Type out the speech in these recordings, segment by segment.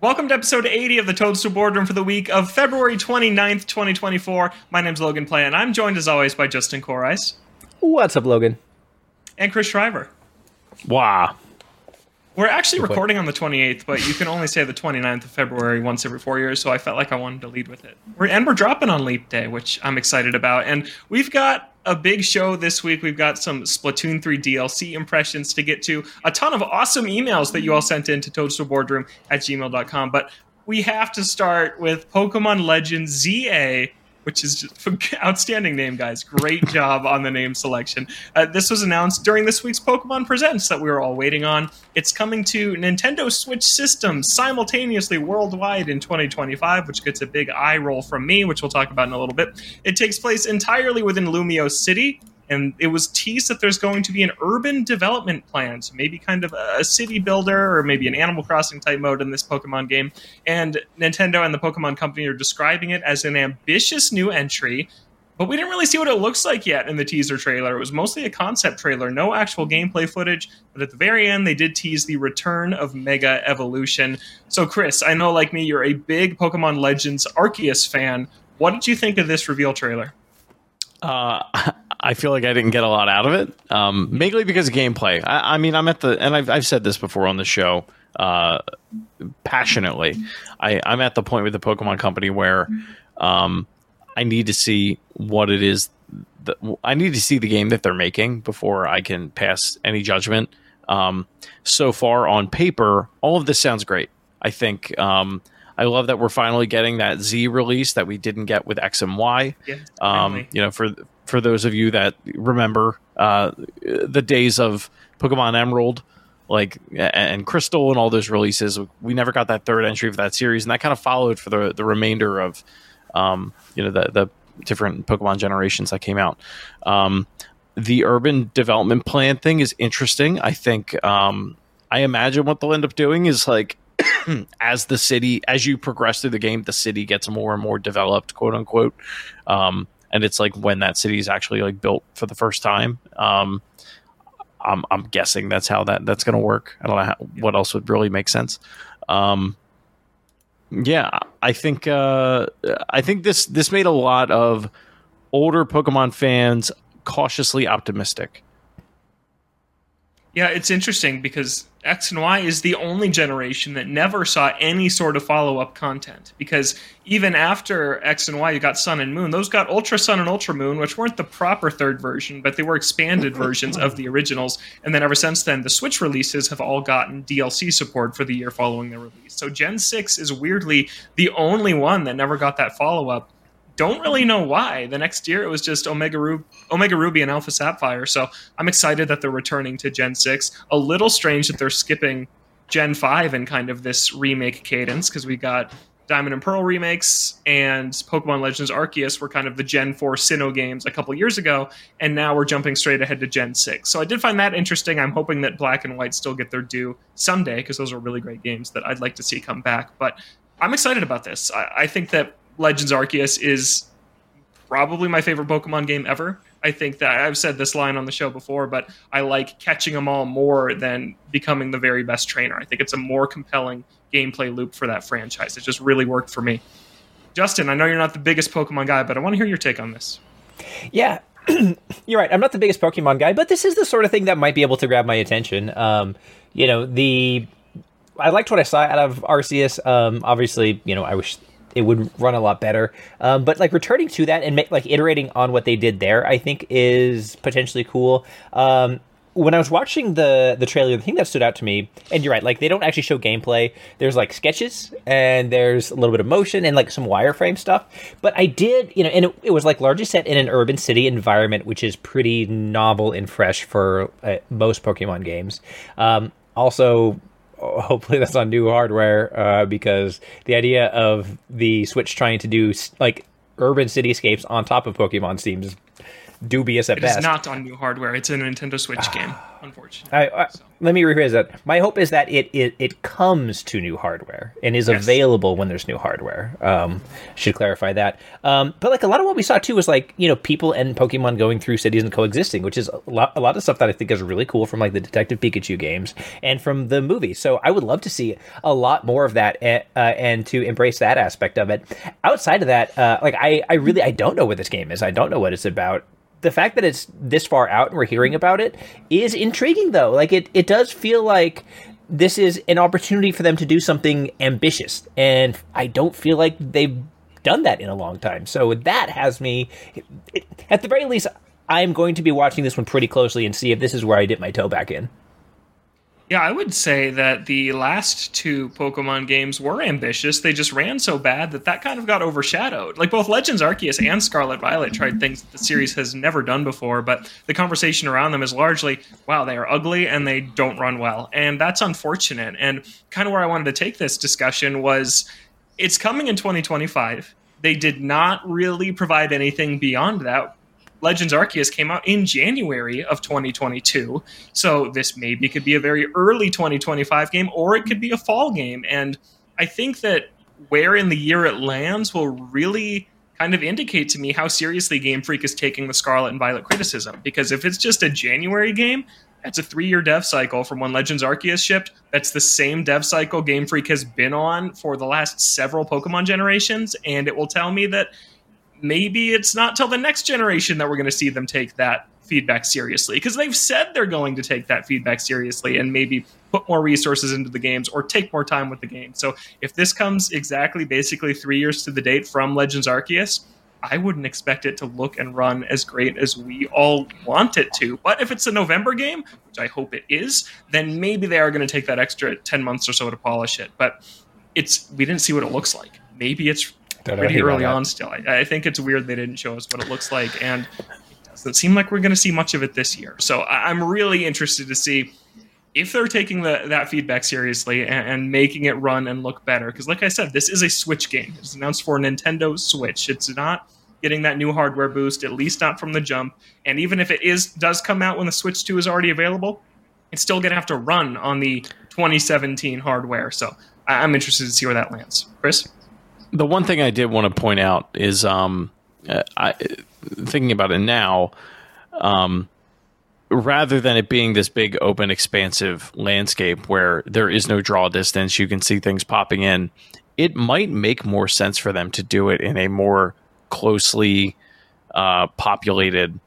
Welcome to episode 80 of the Toadstool Boardroom for the week of February 29th, 2024. My name's Logan Plant, and I'm joined as always by Justin Koreis What's up, Logan? and Chris Shriver. Wow. We're actually recording on the 28th, but you can only say the 29th of February once every four years, so I felt like I wanted to lead with it. We're, and we're dropping on Leap Day, which I'm excited about. And we've got a big show this week. We've got some Splatoon 3 DLC impressions to get to, a ton of awesome emails that you all sent in to toadstoolboardroom at gmail.com. But we have to start with Pokemon Legends ZA which is just an outstanding name, guys. Great job on the name selection. Uh, this was announced during this week's Pokemon Presents that we were all waiting on. It's coming to Nintendo Switch systems simultaneously worldwide in 2025, which gets a big eye roll from me, which we'll talk about in a little bit. It takes place entirely within Lumiose City. And it was teased that there's going to be an urban development plan, so maybe kind of a city builder or maybe an Animal Crossing type mode in this Pokemon game. And Nintendo and the Pokemon Company are describing it as an ambitious new entry but we didn't really see what it looks like yet in the teaser trailer. It was mostly a concept trailer, no actual gameplay footage. But at the very end, they did tease the return of Mega Evolution. So, Chris, I know, like me, you're a big Pokemon Legends Arceus fan. What did you think of this reveal trailer? Uh, I feel like I didn't get a lot out of it, um, mainly because of gameplay. I, I mean, I'm at the, and I've, I've said this before on the show uh, passionately. I, I'm at the point with the Pokemon Company where um, I need to see what it is. That, I need to see the game that they're making before I can pass any judgment. Um, so far on paper, all of this sounds great. I think um, I love that we're finally getting that Z release that we didn't get with X and Y. Yeah, Um, you know, for for those of you that remember uh, the days of Pokemon Emerald, like and Crystal and all those releases, we never got that third entry for that series, and that kind of followed for the the remainder of um, you know the the different Pokemon generations that came out. Um, the urban development plan thing is interesting. I think um, I imagine what they'll end up doing is like as the city as you progress through the game, the city gets more and more developed, quote unquote. Um, and it's like when that city is actually like built for the first time. Um, I'm, I'm guessing that's how that that's going to work. I don't know how, what else would really make sense. Um, yeah, I think uh, I think this this made a lot of older Pokemon fans cautiously optimistic. Yeah, it's interesting because X and Y is the only generation that never saw any sort of follow up content. Because even after X and Y, you got Sun and Moon. Those got Ultra Sun and Ultra Moon, which weren't the proper third version, but they were expanded versions of the originals. And then ever since then, the Switch releases have all gotten DLC support for the year following their release. So Gen 6 is weirdly the only one that never got that follow up don't really know why. The next year it was just Omega, Omega Ruby and Alpha Sapphire. So I'm excited that they're returning to Gen 6. A little strange that they're skipping Gen 5 in kind of this remake cadence because we got Diamond and Pearl remakes and Pokemon Legends Arceus were kind of the Gen 4 Sinnoh games a couple years ago, and now we're jumping straight ahead to Gen 6. So I did find that interesting. I'm hoping that Black and White still get their due someday because those are really great games that I'd like to see come back. But I'm excited about this. I, I think that Legends Arceus is probably my favorite Pokemon game ever. I think that I've said this line on the show before, but I like catching them all more than becoming the very best trainer. I think it's a more compelling gameplay loop for that franchise. It just really worked for me. Justin, I know you're not the biggest Pokemon guy, but I want to hear your take on this. Yeah, you're right. I'm not the biggest Pokemon guy, but this is the sort of thing that might be able to grab my attention. Um, you know, the I liked what I saw out of Arceus. Um, obviously, you know, I wish it would run a lot better. Um, but like returning to that and like iterating on what they did there, I think is potentially cool. Um, when I was watching the the trailer, the thing that stood out to me, and you're right, like they don't actually show gameplay. There's like sketches and there's a little bit of motion and like some wireframe stuff. But I did, you know, and it, it was like largely set in an urban city environment, which is pretty novel and fresh for uh, most Pokemon games. Um, also, hopefully that's on new hardware uh, because the idea of the Switch trying to do like urban cityscapes on top of Pokemon seems dubious at It best. is not on new hardware. It's a Nintendo Switch game, unfortunately. I, I, So. Let me rephrase that. My hope is that it, it, it comes to new hardware and is Yes. available when there's new hardware. Um, should clarify that. Um, but like a lot of what we saw too was like you know people and Pokemon going through cities and coexisting, which is a lot, a lot of stuff that I think is really cool from like the Detective Pikachu games and from the movie. So I would love to see a lot more of that uh, uh, and to embrace that aspect of it. Outside of that, uh, like I I really I don't know what this game is. I don't know what it's about the fact that it's this far out and we're hearing about it is intriguing though. Like it, it does feel like this is an opportunity for them to do something ambitious and i don't feel like they've done that in a long time. So that has me at the very least i'm going to be watching this one pretty closely and see if this is where i dip my toe back in Yeah, I would say that the last two Pokemon games were ambitious. They just ran so bad that that kind of got overshadowed. Like both Legends Arceus and Scarlet Violet tried things that the series has never done before, but the conversation around them is largely, wow, they are ugly and they don't run well. And that's unfortunate. And kind of where I wanted to take this discussion was it's coming in 2025. They did not really provide anything beyond that. Legends Arceus came out in January of 2022. So this maybe could be a very early 2025 game or it could be a fall game. And I think that where in the year it lands will really kind of indicate to me how seriously Game Freak is taking the Scarlet and Violet criticism. Because if it's just a January game, that's a three year dev cycle from when Legends Arceus shipped. That's the same dev cycle Game Freak has been on for the last several Pokemon generations. And it will tell me that maybe it's not till the next generation that we're going to see them take that feedback seriously because they've said they're going to take that feedback seriously and maybe put more resources into the games or take more time with the game. So if this comes exactly basically 3 years to the date from Legends Arceus, I wouldn't expect it to look and run as great as we all want it to. But if it's a November game, which I hope it is, then maybe they are going to take that extra 10 months or so to polish it. But it's we didn't see what it looks like. Maybe it's Don't pretty early on still. I, I think it's weird they didn't show us what it looks like, and it doesn't seem like we're going to see much of it this year. So I, I'm really interested to see if they're taking the, that feedback seriously and, and making it run and look better. Because, like I said, this is a Switch game. It's announced for Nintendo Switch. It's not getting that new hardware boost, at least not from the jump. And even if it is does come out when the Switch 2 is already available, it's still going to have to run on the 2017 hardware. So I'm interested to see where that lands. Chris? The one thing I did want to point out is um, uh, I, thinking about it now, um, rather than it being this big, open, expansive landscape where there is no draw distance, you can see things popping in. It might make more sense for them to do it in a more closely uh, populated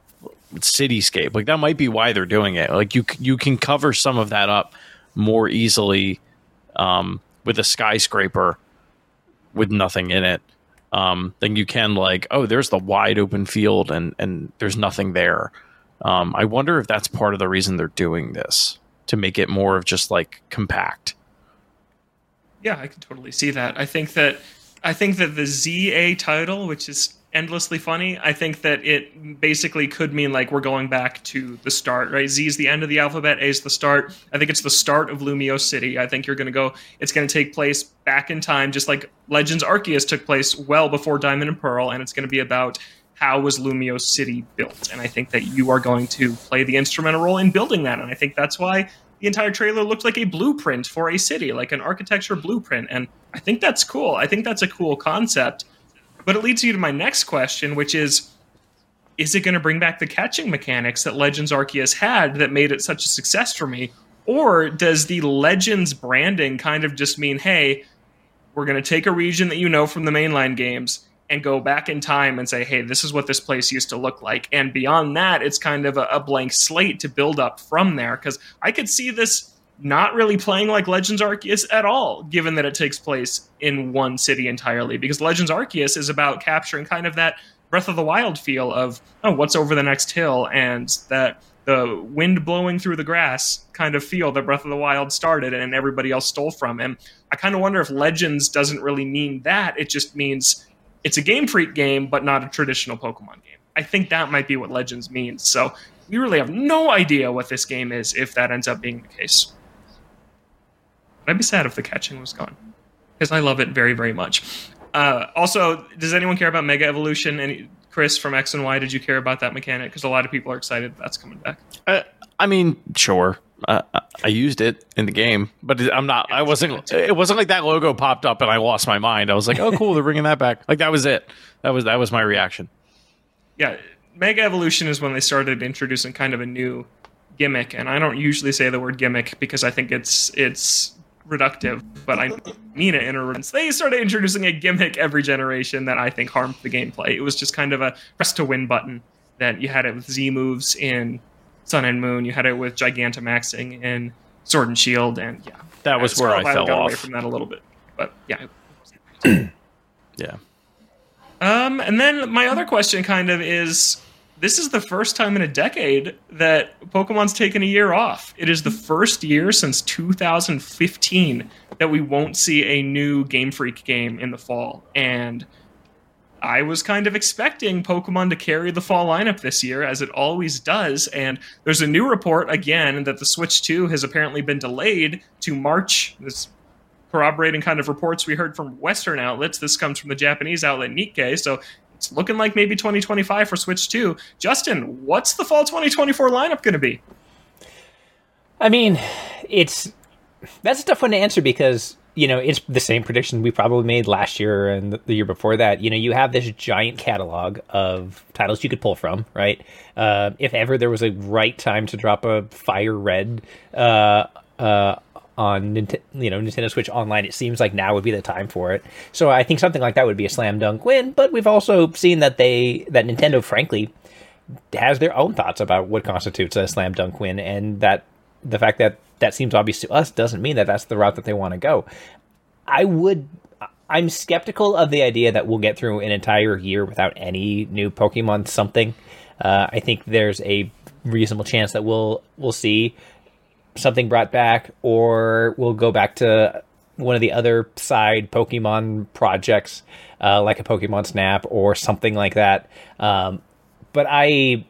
cityscape. Like that might be why they're doing it. Like you, you can cover some of that up more easily um, with a skyscraper with nothing in it um, than you can like oh there's the wide open field and and there's nothing there um, i wonder if that's part of the reason they're doing this to make it more of just like compact Yeah, I can totally see that. I think that I think that the ZA title, which is endlessly funny, I think that it basically could mean like we're going back to the start, right? Z is the end of the alphabet, A is the start. I think it's the start of Lumiose City. I think you're going to go. It's going to take place back in time, just like Legends Arceus took place well before Diamond and Pearl, and it's going to be about how was Lumiose City built. And I think that you are going to play the instrumental role in building that, and I think that's why the entire trailer looked like a blueprint for a city, like an architecture blueprint. And I think that's cool. I think that's a cool concept. But it leads you to my next question, which is is it going to bring back the catching mechanics that Legends Arceus had that made it such a success for me? Or does the Legends branding kind of just mean, hey, we're going to take a region that you know from the mainline games and go back in time and say, hey, this is what this place used to look like. And beyond that, it's kind of a, a blank slate to build up from there. Because I could see this not really playing like Legends Arceus at all, given that it takes place in one city entirely. Because Legends Arceus is about capturing kind of that Breath of the Wild feel of, oh, what's over the next hill, and that the wind blowing through the grass kind of feel that Breath of the Wild started and everybody else stole from. And I kind of wonder if Legends doesn't really mean that. It just means it's a Game Freak game, but not a traditional Pokemon game. I think that might be what Legends means. So we really have no idea what this game is if that ends up being the case. I'd be sad if the catching was gone because I love it very, very much. Uh, also, does anyone care about Mega Evolution? Any Chris from X and Y, did you care about that mechanic? Because a lot of people are excited that's coming back. Uh, I mean, sure. Uh, I used it in the game, but I'm not. I wasn't. It wasn't like that logo popped up and I lost my mind. I was like, "Oh, cool, they're bringing that back." Like that was it. That was that was my reaction. Yeah, Mega Evolution is when they started introducing kind of a new gimmick, and I don't usually say the word gimmick because I think it's it's reductive, but I mean it in a sense. They started introducing a gimmick every generation that I think harmed the gameplay. It was just kind of a press to win button that you had it with Z moves in Sun and Moon. You had it with Gigantamaxing in Sword and Shield, and yeah, that was where I fell got off away from that a little bit. But yeah, yeah. Um, and then my other question kind of is this is the first time in a decade that Pokemon's taken a year off. It is the first year since 2015 that we won't see a new Game Freak game in the fall. And I was kind of expecting Pokemon to carry the fall lineup this year, as it always does. And there's a new report again that the Switch 2 has apparently been delayed to March. This corroborating kind of reports we heard from Western outlets. This comes from the Japanese outlet Nikkei. So it's looking like maybe 2025 for Switch 2. Justin, what's the fall 2024 lineup going to be? I mean, it's that's a tough one to answer because you know it's the same prediction we probably made last year and the year before that. You know, you have this giant catalog of titles you could pull from, right? Uh, if ever there was a right time to drop a Fire Red uh, uh, on you know Nintendo Switch Online, it seems like now would be the time for it. So I think something like that would be a slam dunk win. But we've also seen that they that Nintendo, frankly, has their own thoughts about what constitutes a slam dunk win, and that the fact that that seems obvious to us doesn't mean that that's the route that they want to go. I would. I'm skeptical of the idea that we'll get through an entire year without any new Pokemon something. Uh, I think there's a reasonable chance that we'll we'll see something brought back, or we'll go back to one of the other side Pokemon projects, uh, like a Pokemon Snap or something like that. Um, but I,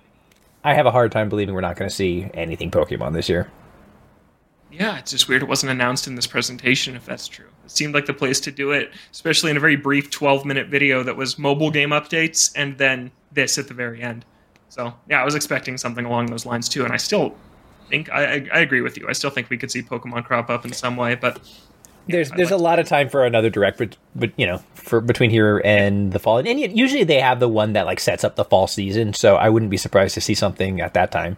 I have a hard time believing we're not going to see anything Pokemon this year. Yeah, it's just weird it wasn't announced in this presentation. If that's true, it seemed like the place to do it, especially in a very brief 12-minute video that was mobile game updates and then this at the very end. So yeah, I was expecting something along those lines too, and I still think I, I agree with you. I still think we could see Pokemon crop up in some way, but yeah, there's there's like a lot of time for another direct, but, but you know, for between here and the fall, and, and usually they have the one that like sets up the fall season. So I wouldn't be surprised to see something at that time.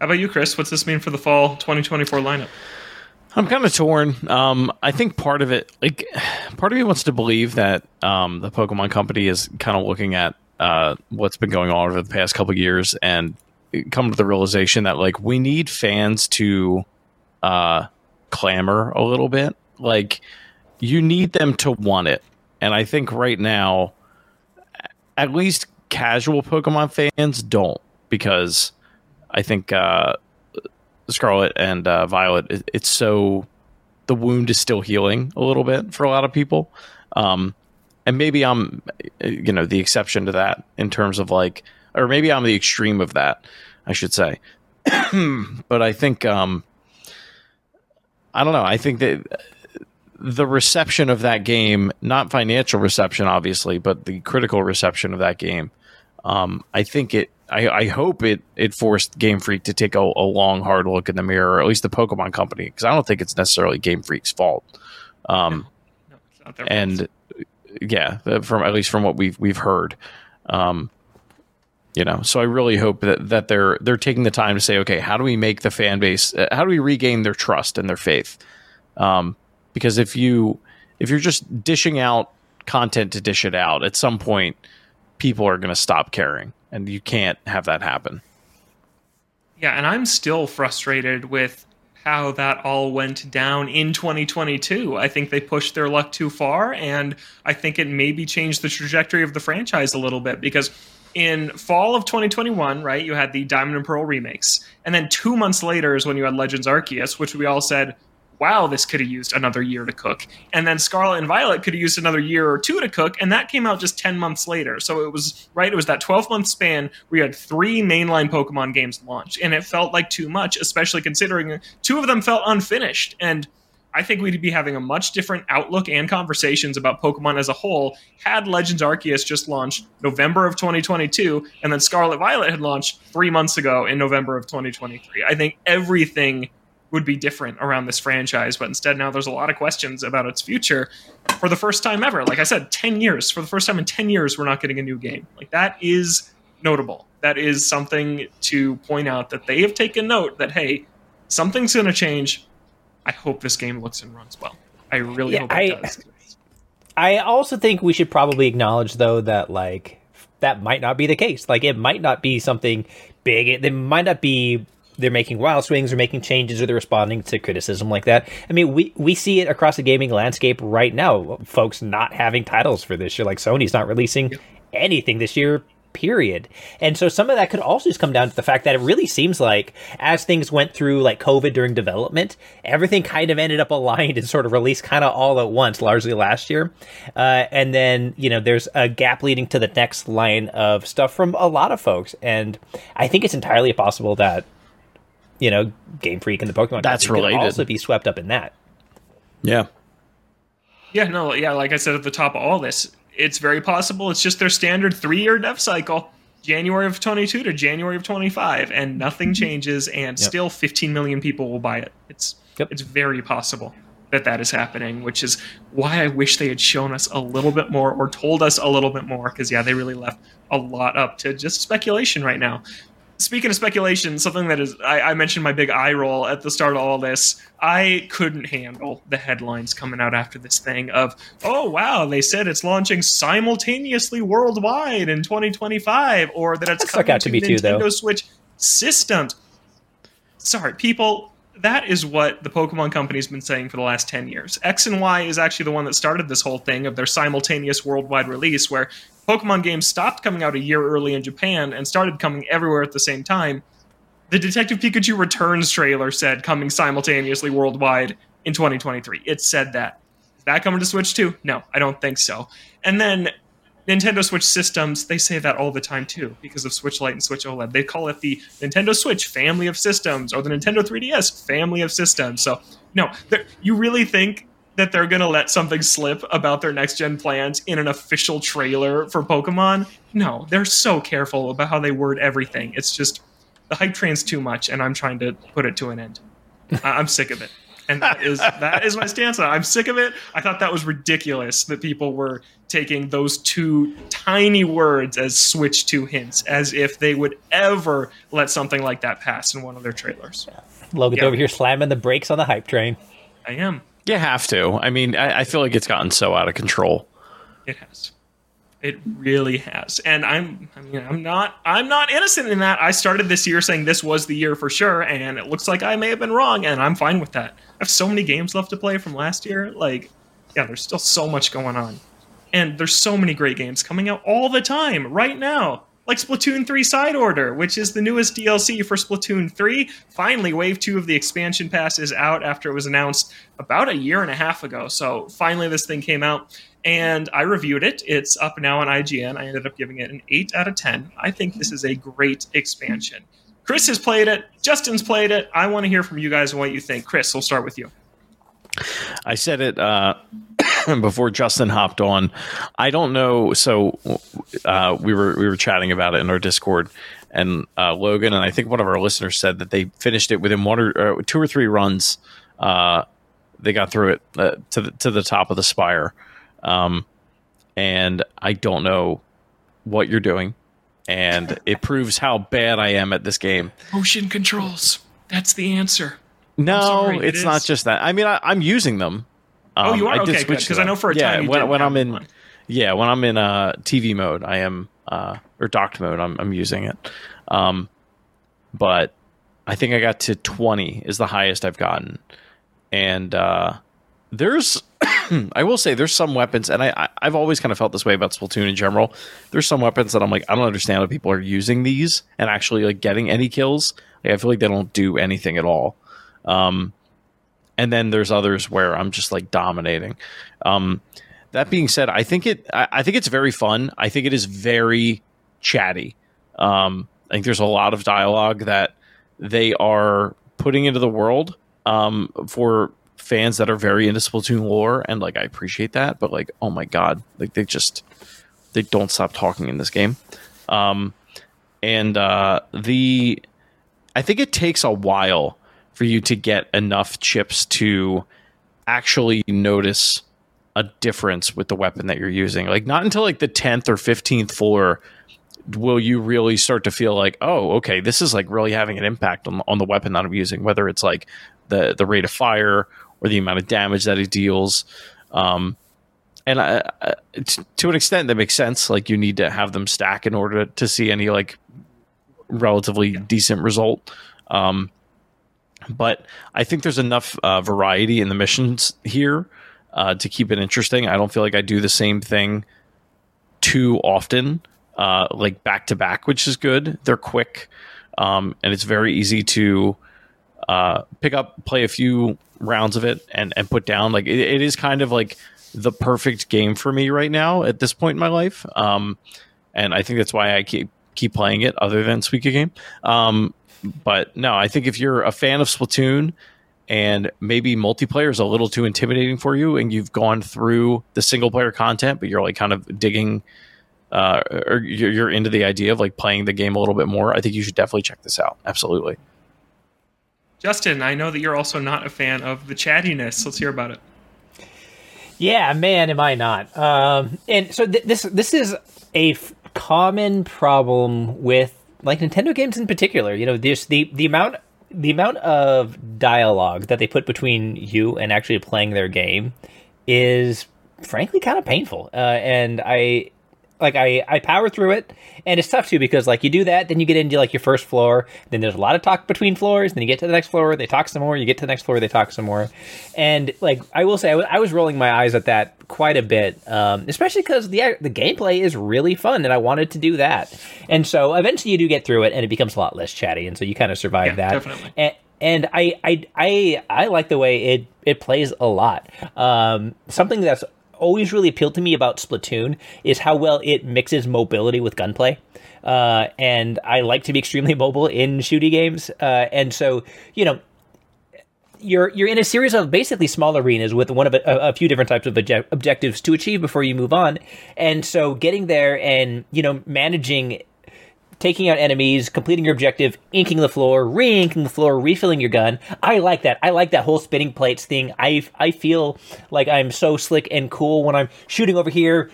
How about you, Chris? What's this mean for the fall 2024 lineup? I'm kind of torn. Um, I think part of it, like, part of me wants to believe that um, the Pokemon Company is kind of looking at uh, what's been going on over the past couple years and come to the realization that like we need fans to uh clamor a little bit. Like you need them to want it. And i think right now at least casual pokemon fans don't because i think uh scarlet and uh, violet it, it's so the wound is still healing a little bit for a lot of people. Um and maybe i'm you know the exception to that in terms of like or maybe I'm the extreme of that, I should say. but I think um, I don't know. I think that the reception of that game, not financial reception, obviously, but the critical reception of that game, um, I think it. I, I, hope it it forced Game Freak to take a, a, long, hard look in the mirror, or at least the Pokemon Company, because I don't think it's necessarily Game Freak's fault. Um, no, no, and yeah, from at least from what we've we've heard. Um, you know? So i really hope that, that they're they're taking the time to say okay how do we make the fan base uh, how do we regain their trust and their faith? Um, because if you if you're just dishing out content to dish it out at some point people are going to stop caring and you can't have that happen. Yeah and i'm still frustrated with how that all went down in 2022. I think they pushed their luck too far, and I think it maybe changed the trajectory of the franchise a little bit because in fall of 2021, right, you had the Diamond and Pearl remakes. And then two months later is when you had Legends Arceus, which we all said, wow, this could have used another year to cook. And then Scarlet and Violet could have used another year or two to cook. And that came out just 10 months later. So it was, right, it was that 12 month span where you had three mainline Pokemon games launched. And it felt like too much, especially considering two of them felt unfinished. And I think we'd be having a much different outlook and conversations about Pokemon as a whole had Legends Arceus just launched November of 2022 and then Scarlet Violet had launched three months ago in November of 2023. I think everything would be different around this franchise, but instead now there's a lot of questions about its future for the first time ever. Like I said, 10 years. For the first time in 10 years, we're not getting a new game. Like that is notable. That is something to point out that they have taken note that, hey, something's going to change I hope this game looks and runs well. I really yeah, hope it I, does. I also think we should probably acknowledge though that like that might not be the case. Like it might not be something big. It, it might not be they're making wild swings or making changes or they're responding to criticism like that. I mean, we we see it across the gaming landscape right now. Folks not having titles for this year, like Sony's not releasing yep. anything this year period. And so some of that could also just come down to the fact that it really seems like as things went through like COVID during development, everything kind of ended up aligned and sort of released kind of all at once, largely last year. Uh, and then, you know, there's a gap leading to the next line of stuff from a lot of folks. And I think it's entirely possible that, you know, Game Freak and the Pokemon that's related. could also be swept up in that. Yeah. Yeah, no, yeah, like I said at the top of all this, it's very possible it's just their standard three year dev cycle. January of 22 to January of 25, and nothing mm-hmm. changes, and yep. still 15 million people will buy it. It's yep. it's very possible that that is happening, which is why I wish they had shown us a little bit more or told us a little bit more. Because yeah, they really left a lot up to just speculation right now speaking of speculation, something that is I, I, mentioned my big eye roll at the start of all this. I couldn't handle the headlines coming out after this thing of, oh wow, they said it's launching simultaneously worldwide in 2025, or that it's coming to, to Nintendo too, Switch systems. Sorry, people. That is what the Pokemon Company's been saying for the last 10 years. X and Y is actually the one that started this whole thing of their simultaneous worldwide release, where Pokemon games stopped coming out a year early in Japan and started coming everywhere at the same time. The Detective Pikachu Returns trailer said coming simultaneously worldwide in 2023. It said that. Is that coming to Switch too? No, I don't think so. And then Nintendo Switch systems, they say that all the time too, because of Switch Lite and Switch OLED. They call it the Nintendo Switch family of systems or the Nintendo 3DS family of systems. So, no, you really think that they're going to let something slip about their next gen plans in an official trailer for Pokemon. No, they're so careful about how they word everything. It's just the hype train's too much, and I'm trying to put it to an end. I'm sick of it. And that is that is my stance on it. I'm sick of it. I thought that was ridiculous that people were taking those two tiny words as Switch 2 hints, as if they would ever let something like that pass in one of their trailers. Logan's yeah. over here slamming the brakes on the hype train. I am. You have to. I mean, I, I feel like it's gotten so out of control. It has. It really has. And I'm I mean I'm not I'm not innocent in that. I started this year saying this was the year for sure and it looks like I may have been wrong and I'm fine with that. I have so many games left to play from last year. Like yeah, there's still so much going on. And there's so many great games coming out all the time right now like Splatoon 3 Side Order, which is the newest DLC for Splatoon 3. Finally, Wave 2 of the expansion pass is out after it was announced about a year and a half ago. So finally, this thing came out and I reviewed it. It's up now on IGN. I ended up giving it an 8 out of 10. I think this is a great expansion. Chris has played it, Justin's played it. I want to hear from you guys and what you think. Chris, we'll start with you. I said it uh, before Justin hopped on. I don't know. So uh, we were we were chatting about it in our Discord, and uh, Logan and I think one of our listeners said that they finished it within one or uh, two or three runs. Uh, they got through it uh, to the to the top of the spire, um, and I don't know what you're doing, and it proves how bad I am at this game. Motion controls. That's the answer. No, sorry, it's it not just that. I mean, I, am using them. Um, oh, you um, are I okay, because I know for a yeah, time. when, when I'm in, one. yeah, when I'm in uh, TV mode, I am uh, or docked mode, I'm, I'm using it. Um, but I think I got to 20 is the highest I've gotten, and uh, there's I will say there's some weapons, and I, I have always kind of felt this way about Splatoon in general. There's some weapons that I'm like I don't understand how people are using these and actually like getting any kills. Like, I feel like they don't do anything at all. Um, and then there's others where I'm just like dominating. Um, that being said, I think it I, I, think it's very fun. I think it is very chatty. Um, I think there's a lot of dialogue that they are putting into the world um, for fans that are very into Splatoon lore, and like I appreciate that. But like, oh my god, like they just they don't stop talking in this game. Um, and uh, the I think it takes a while for you to get enough chips to actually notice a difference with the weapon that you're using. Like not until like the 10th or 15th floor will you really start to feel like, oh, okay, this is like really having an impact on on the weapon that I'm using, whether it's like the the rate of fire or the amount of damage that it deals. Um, and I, I, t- to an extent, that makes sense. Like you need to have them stack in order to, to see any like relatively decent result. Um, but I think there's enough uh, variety in the missions here uh, to keep it interesting. I don't feel like I do the same thing too often, uh, like back to back, which is good. They're quick, um, and it's very easy to uh, pick up, play a few rounds of it, and and put down. Like it, it is kind of like the perfect game for me right now at this point in my life. Um, and I think that's why I keep keep playing it, other than Suika game. Um, but no, I think if you're a fan of Splatoon and maybe multiplayer is a little too intimidating for you, and you've gone through the single player content, but you're like kind of digging, uh, or you're, you're into the idea of like playing the game a little bit more, I think you should definitely check this out. Absolutely. Justin, I know that you're also not a fan of the chattiness. Let's hear about it. Yeah, man, am I not? Um, and so th- this this is a f- common problem with like Nintendo games in particular. You know, there's the the amount the amount of dialogue that they put between you and actually playing their game is frankly kind of painful. Uh, and I like I, I power through it. And it's tough too because like you do that then you get into like your first floor. Then there's a lot of talk between floors. Then you get to the next floor. They talk some more. You get to the next floor. They talk some more. And like i will say I, w- I was rolling my eyes at that quite a bit um, especially because the the gameplay is really fun and i wanted to do that. And so eventually you do get through it and it becomes a lot less chatty and so you kind of survive Yeah, that. definitely. and, and I, I I I like the way it it plays a lot. Um, something that's always really appealed to me about Splatoon is how well it mixes mobility with gunplay. Uh, and I like to be extremely mobile in shooty games. Uh, and so, you know, you're you're in a series of basically small arenas with one of a, a few different types of obje- objectives to achieve before you move on. And so getting there and, you know, managing taking out enemies, completing your objective, inking the floor, re-inking the floor, refilling your gun. I like that. I like that whole spinning plates thing. I I feel like I'm so slick and cool when I'm shooting over here,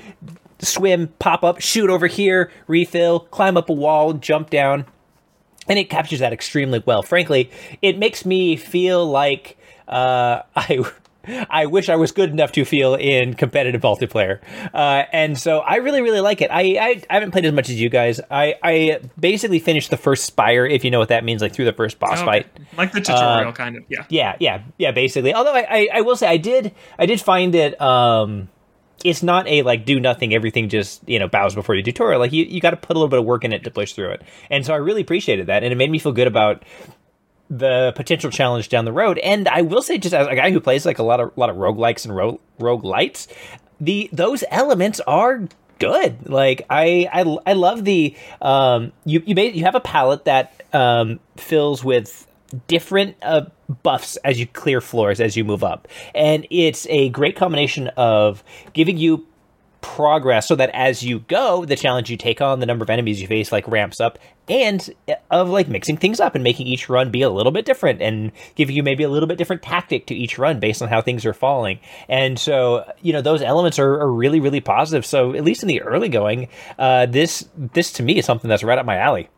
swim, pop up, shoot over here, refill, climb up a wall, jump down. And it captures that extremely well. Frankly, it makes me feel like uh, I I wish I was good enough to feel in competitive multiplayer. Uh, and so I really, really like it. I, I, I haven't played as much as you guys. I, I basically finished the first Spire, if you know what that means, like through the first boss fight. Like the tutorial, kind of. Yeah. Yeah, yeah, yeah. Basically, although I, I, I will say I did, I did find it. Um, it's not a like do nothing, everything just you know bows before the tutorial. Like you, you got to put a little bit of work in it to push through it. And so I really appreciated that, and it made me feel good about the potential challenge down the road. And I will say, just as a guy who plays like a lot of a lot of roguelikes and rogue roguelites, the those elements are good. Like I I, I love the um you you ba- you have a palette that um fills with different uh, buffs as you clear floors as you move up, and it's a great combination of giving you progress so that as you go the challenge you take on the number of enemies you face like ramps up and of like mixing things up and making each run be a little bit different and giving you maybe a little bit different tactic to each run based on how things are falling. And so you know those elements are, are really really positive. So at least in the early going uh, this this to me is something that's right up my alley.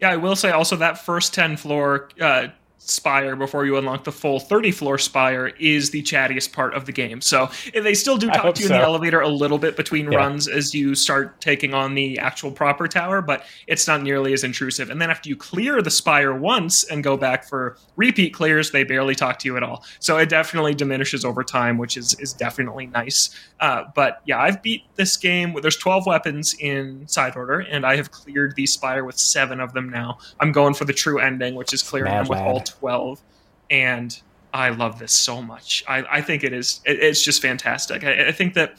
Yeah, I will say also that first 10 floor uh, spire before you unlock the full 30 floor spire is the chattiest part of the game. So eh, they still do talk to you in the elevator a little bit between Yeah. runs as you start taking on the actual proper tower, but it's not nearly as intrusive. And then after you clear the spire once and go back for repeat clears, they barely talk to you at all. So it definitely diminishes over time, which is is definitely nice. Uh, but yeah, I've beat this game. There's 12 weapons in side order, and I have cleared the spire with seven of them now. I'm going for the true ending, which is clearing Mad them with all 12. And I love this so much. I, I think it is. It, it's just fantastic. I, I think that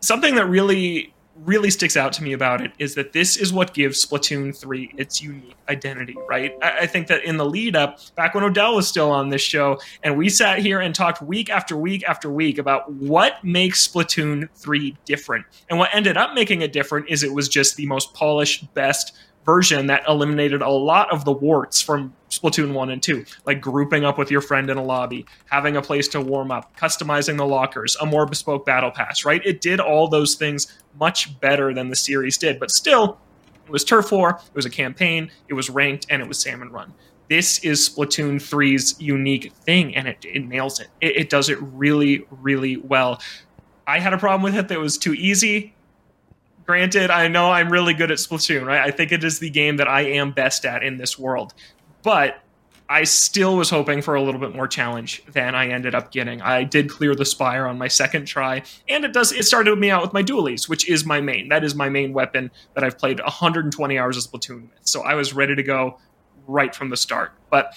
something that really really sticks out to me about it is that this is what gives Splatoon 3 its unique identity, right? I, I, think that in the lead up, back when Odell was still on this show, and we sat here and talked week after week after week about what makes Splatoon 3 different. And what ended up making it different is it was just the most polished, best version that eliminated a lot of the warts from Splatoon 1 and 2, like grouping up with your friend in a lobby, having a place to warm up, customizing the lockers, a more bespoke battle pass, right? It did all those things much better than the series did, but still, it was turf war, it was a campaign, it was ranked, and it was salmon run. This is Splatoon 3's unique thing, and it, it nails it. it. It does it really, really well. I had a problem with it that was too easy granted, I know I'm really good at Splatoon, right? I think it is the game that I am best at in this world. But I still was hoping for a little bit more challenge than I ended up getting. I did clear the spire on my second try, and it does it started me out with my dualies, which is my main. That is my main weapon that I've played 120 hours of Splatoon with. So I was ready to go right from the start. But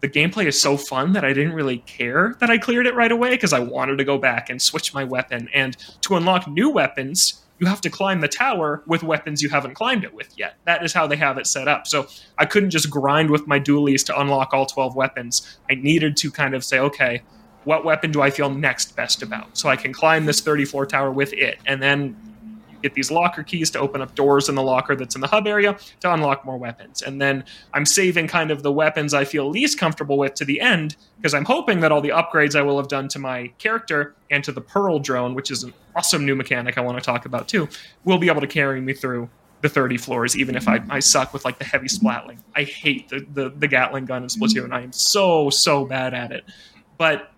the gameplay is so fun that I didn't really care that I cleared it right away because I wanted to go back and switch my weapon. And to unlock new weapons, you have to climb the tower with weapons you haven't climbed it with yet. That is how they have it set up. So I couldn't just grind with my dualies to unlock all 12 weapons. I needed to kind of say, okay, what weapon do I feel next best about? So I can climb this 34 tower with it. And then get these locker keys to open up doors in the locker that's in the hub area to unlock more weapons. And then I'm saving kind of the weapons I feel least comfortable with to the end because I'm hoping that all the upgrades I will have done to my character and to the Pearl drone, which is an awesome new mechanic I want to talk about too, will be able to carry me through the 30 floors, even if I, I suck with like the heavy splatling. I hate the, the, the Gatling gun in Splatoon. I am so, so bad at it. But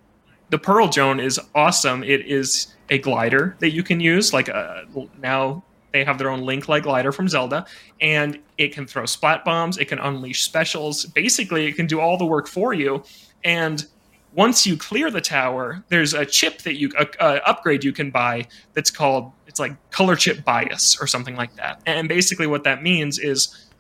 the Pearl drone is awesome. It is a glider that you can use. Like uh, now they have their own Link like glider from Zelda, and it can throw splat bombs. It can unleash specials. Basically, it can do all the work for you. And once you clear the tower, there's a chip that you a, a upgrade you can buy that's called it's like color chip bias or something like that. And basically, what that means is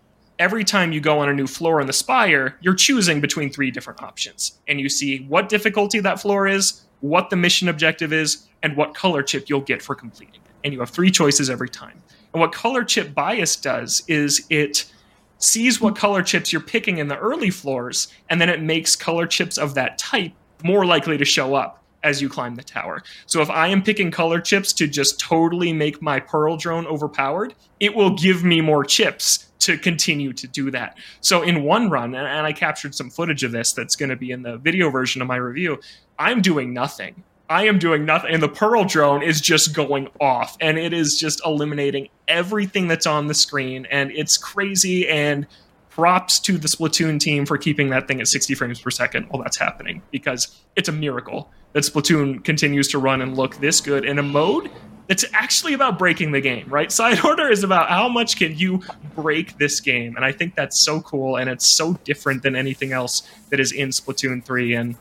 every time you go on a new floor in the spire, you're choosing between three different options. And you see what difficulty that floor is, what the mission objective is, and what color chip you'll get for completing it. And you have three choices every time. And what color chip bias does is it sees what color chips you're picking in the early floors, and then it makes color chips of that type more likely to show up as you climb the tower. So if I am picking color chips to just totally make my Pearl drone overpowered, it will give me more chips to continue to do that. So in one run, and I captured some footage of this that's going to be in the video version of my review, I'm doing nothing. I am doing nothing. And the Pearl drone is just going off and it is just eliminating everything that's on the screen. And it's crazy. And props to the Splatoon team for keeping that thing at 60 frames per second while that's happening because it's a miracle that Splatoon continues to run and look this good in a mode that's actually about breaking the game, right? Side order is about how much can you break this game. And I think that's so cool and it's so different than anything else that is in Splatoon 3. And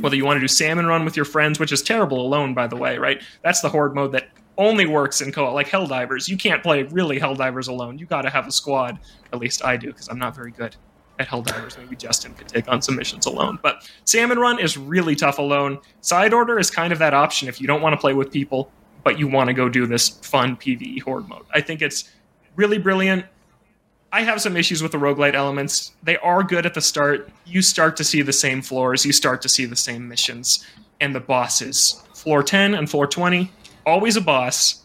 whether you want to do salmon run with your friends, which is terrible alone, by the way, right? That's the horde mode that only works in co-op, like Helldivers. You can't play really Helldivers alone. You got to have a squad. At least I do, because I'm not very good at Helldivers. Maybe Justin could take on some missions alone. But Salmon Run is really tough alone. Side Order is kind of that option if you don't want to play with people, but you want to go do this fun PvE horde mode. I think it's really brilliant. I have some issues with the roguelite elements. They are good at the start. You start to see the same floors, you start to see the same missions, and the bosses. Floor 10 and floor 20, always a boss.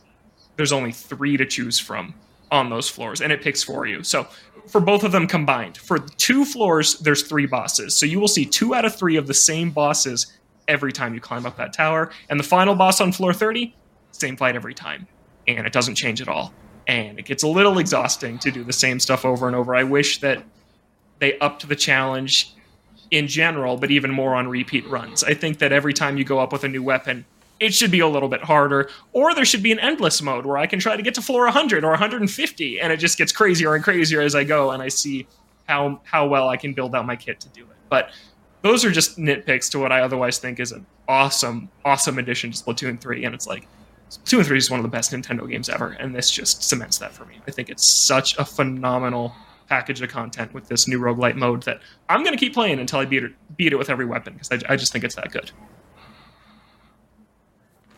There's only three to choose from on those floors, and it picks for you. So for both of them combined, for two floors, there's three bosses. So you will see two out of three of the same bosses every time you climb up that tower. And the final boss on floor 30, same fight every time. And it doesn't change at all and it gets a little exhausting to do the same stuff over and over. I wish that they upped the challenge in general, but even more on repeat runs. I think that every time you go up with a new weapon, it should be a little bit harder, or there should be an endless mode where I can try to get to floor 100 or 150, and it just gets crazier and crazier as I go, and I see how how well I can build out my kit to do it. But those are just nitpicks to what I otherwise think is an awesome, awesome addition to Splatoon 3, and it's like two and three is one of the best Nintendo games ever, and this just cements that for me. I think it's such a phenomenal package of content with this new roguelite mode that I'm going to keep playing until I beat it, beat it with every weapon because I, I just think it's that good.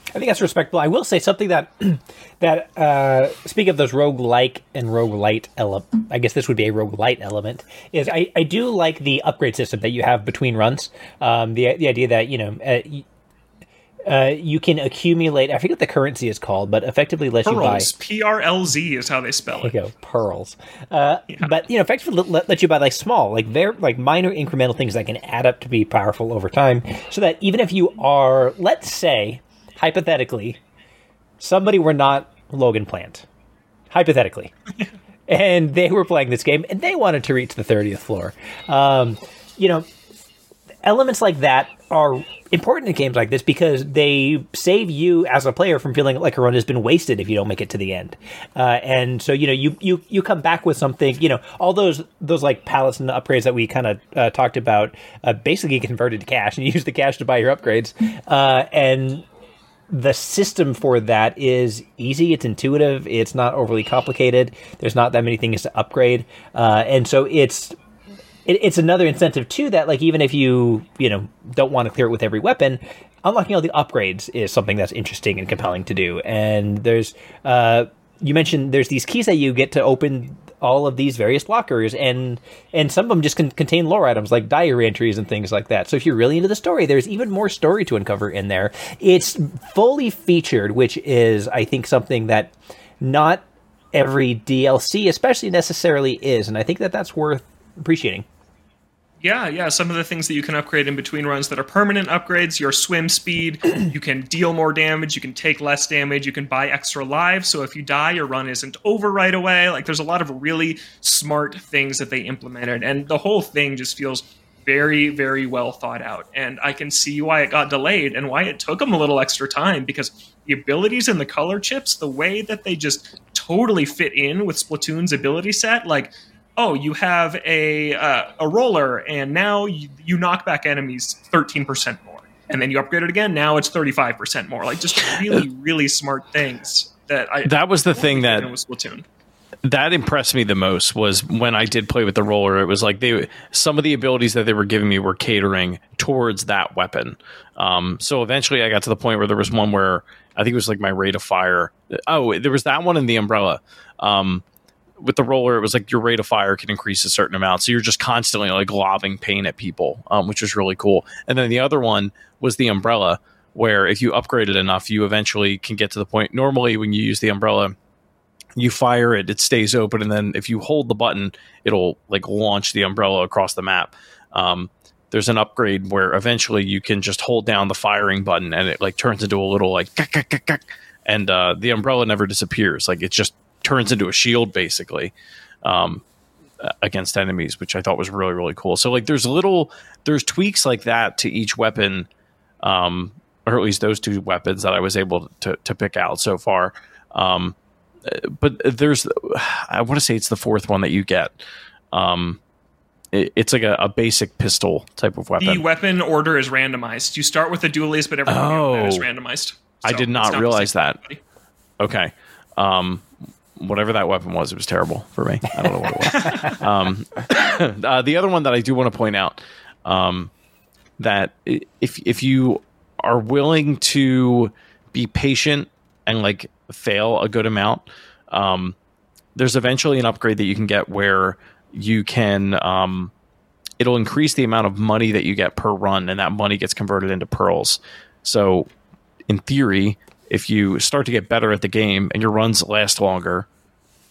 I think that's respectable. I will say something that that uh, speak of those rogue like and rogue light ele- I guess this would be a rogue light element. Is I, I do like the upgrade system that you have between runs. Um, the the idea that you know. Uh, uh, you can accumulate. I forget what the currency is called, but effectively lets Pearls. you buy. Pearls, P R L Z is how they spell it. You go, pearls. Uh, But you know, effectively let, let you buy like small, like very like minor incremental things that can add up to be powerful over time. So that even if you are, let's say, hypothetically, somebody were not Logan Plant, hypothetically, and they were playing this game and they wanted to reach the thirtieth floor. Um, you know, elements like that are important in games like this because they save you as a player from feeling like a run has been wasted if you don't make it to the end. Uh, and so you know you you you come back with something. You know all those those like pallets and the upgrades that we kind of uh, talked about uh, basically converted to cash and you use the cash to buy your upgrades. Uh, and the system for that is easy. It's intuitive. It's not overly complicated. There's not that many things to upgrade, uh, and so it's it, it's another incentive too that like even if you you know don't want to clear it with every weapon unlocking all the upgrades is something that's interesting and compelling to do. And there's uh you mentioned there's these keys that you get to open all of these various lockers and and some of them just can contain lore items like diary entries and things like that. So if you're really into the story there's even more story to uncover in there. It's fully featured which is i think something that not every dlc especially necessarily is and i think that that's worth appreciating Yeah, yeah. Some of the things that you can upgrade in between runs that are permanent upgrades your swim speed, you can deal more damage, you can take less damage, you can buy extra lives. So if you die, your run isn't over right away. Like there's a lot of really smart things that they implemented. And the whole thing just feels very, very well thought out. And I can see why it got delayed and why it took them a little extra time because the abilities and the color chips, the way that they just totally fit in with Splatoon's ability set, like oh, you have a uh, a roller, and now you, you knock back enemies thirteen percent more, and then you upgrade it again. Now it's thirty five percent more. Like just really, really smart things that I. That was the thing that was Splatoon. that impressed me the most was when I did play with the roller. It was like they some of the abilities that they were giving me were catering towards that weapon. Um, so eventually, I got to the point where there was one where I think it was like my rate of fire. Oh, there was that one in the umbrella. Um, with the roller, it was like your rate of fire can increase a certain amount, so you're just constantly like lobbing pain at people, um, which was really cool. And then the other one was the umbrella, where if you upgrade it enough, you eventually can get to the point. Normally, when you use the umbrella, you fire it, it stays open, and then if you hold the button, it'll like launch the umbrella across the map. Um, there's an upgrade where eventually you can just hold down the firing button and it like turns into a little like and uh, the umbrella never disappears. Like it just turns into a shield basically um, against enemies, which I thought was really really cool. So like there's little there's tweaks like that to each weapon, um, or at least those two weapons that I was able to to pick out so far. Um, but there's I want to say it's the fourth one that you get. Um, it, it's like a, a, basic pistol type of weapon. The weapon order is randomized. You start with the dualies, but everything oh, is randomized. So I did not, not realize that. Okay. Um, whatever that weapon was, it was terrible for me. I don't know what it was. um, uh, the other one that I do want to point out um, that if if you are willing to be patient and like fail a good amount, um, there's eventually an upgrade that you can get where you can um, it'll increase the amount of money that you get per run, and that money gets converted into pearls. So, in theory, if you start to get better at the game and your runs last longer,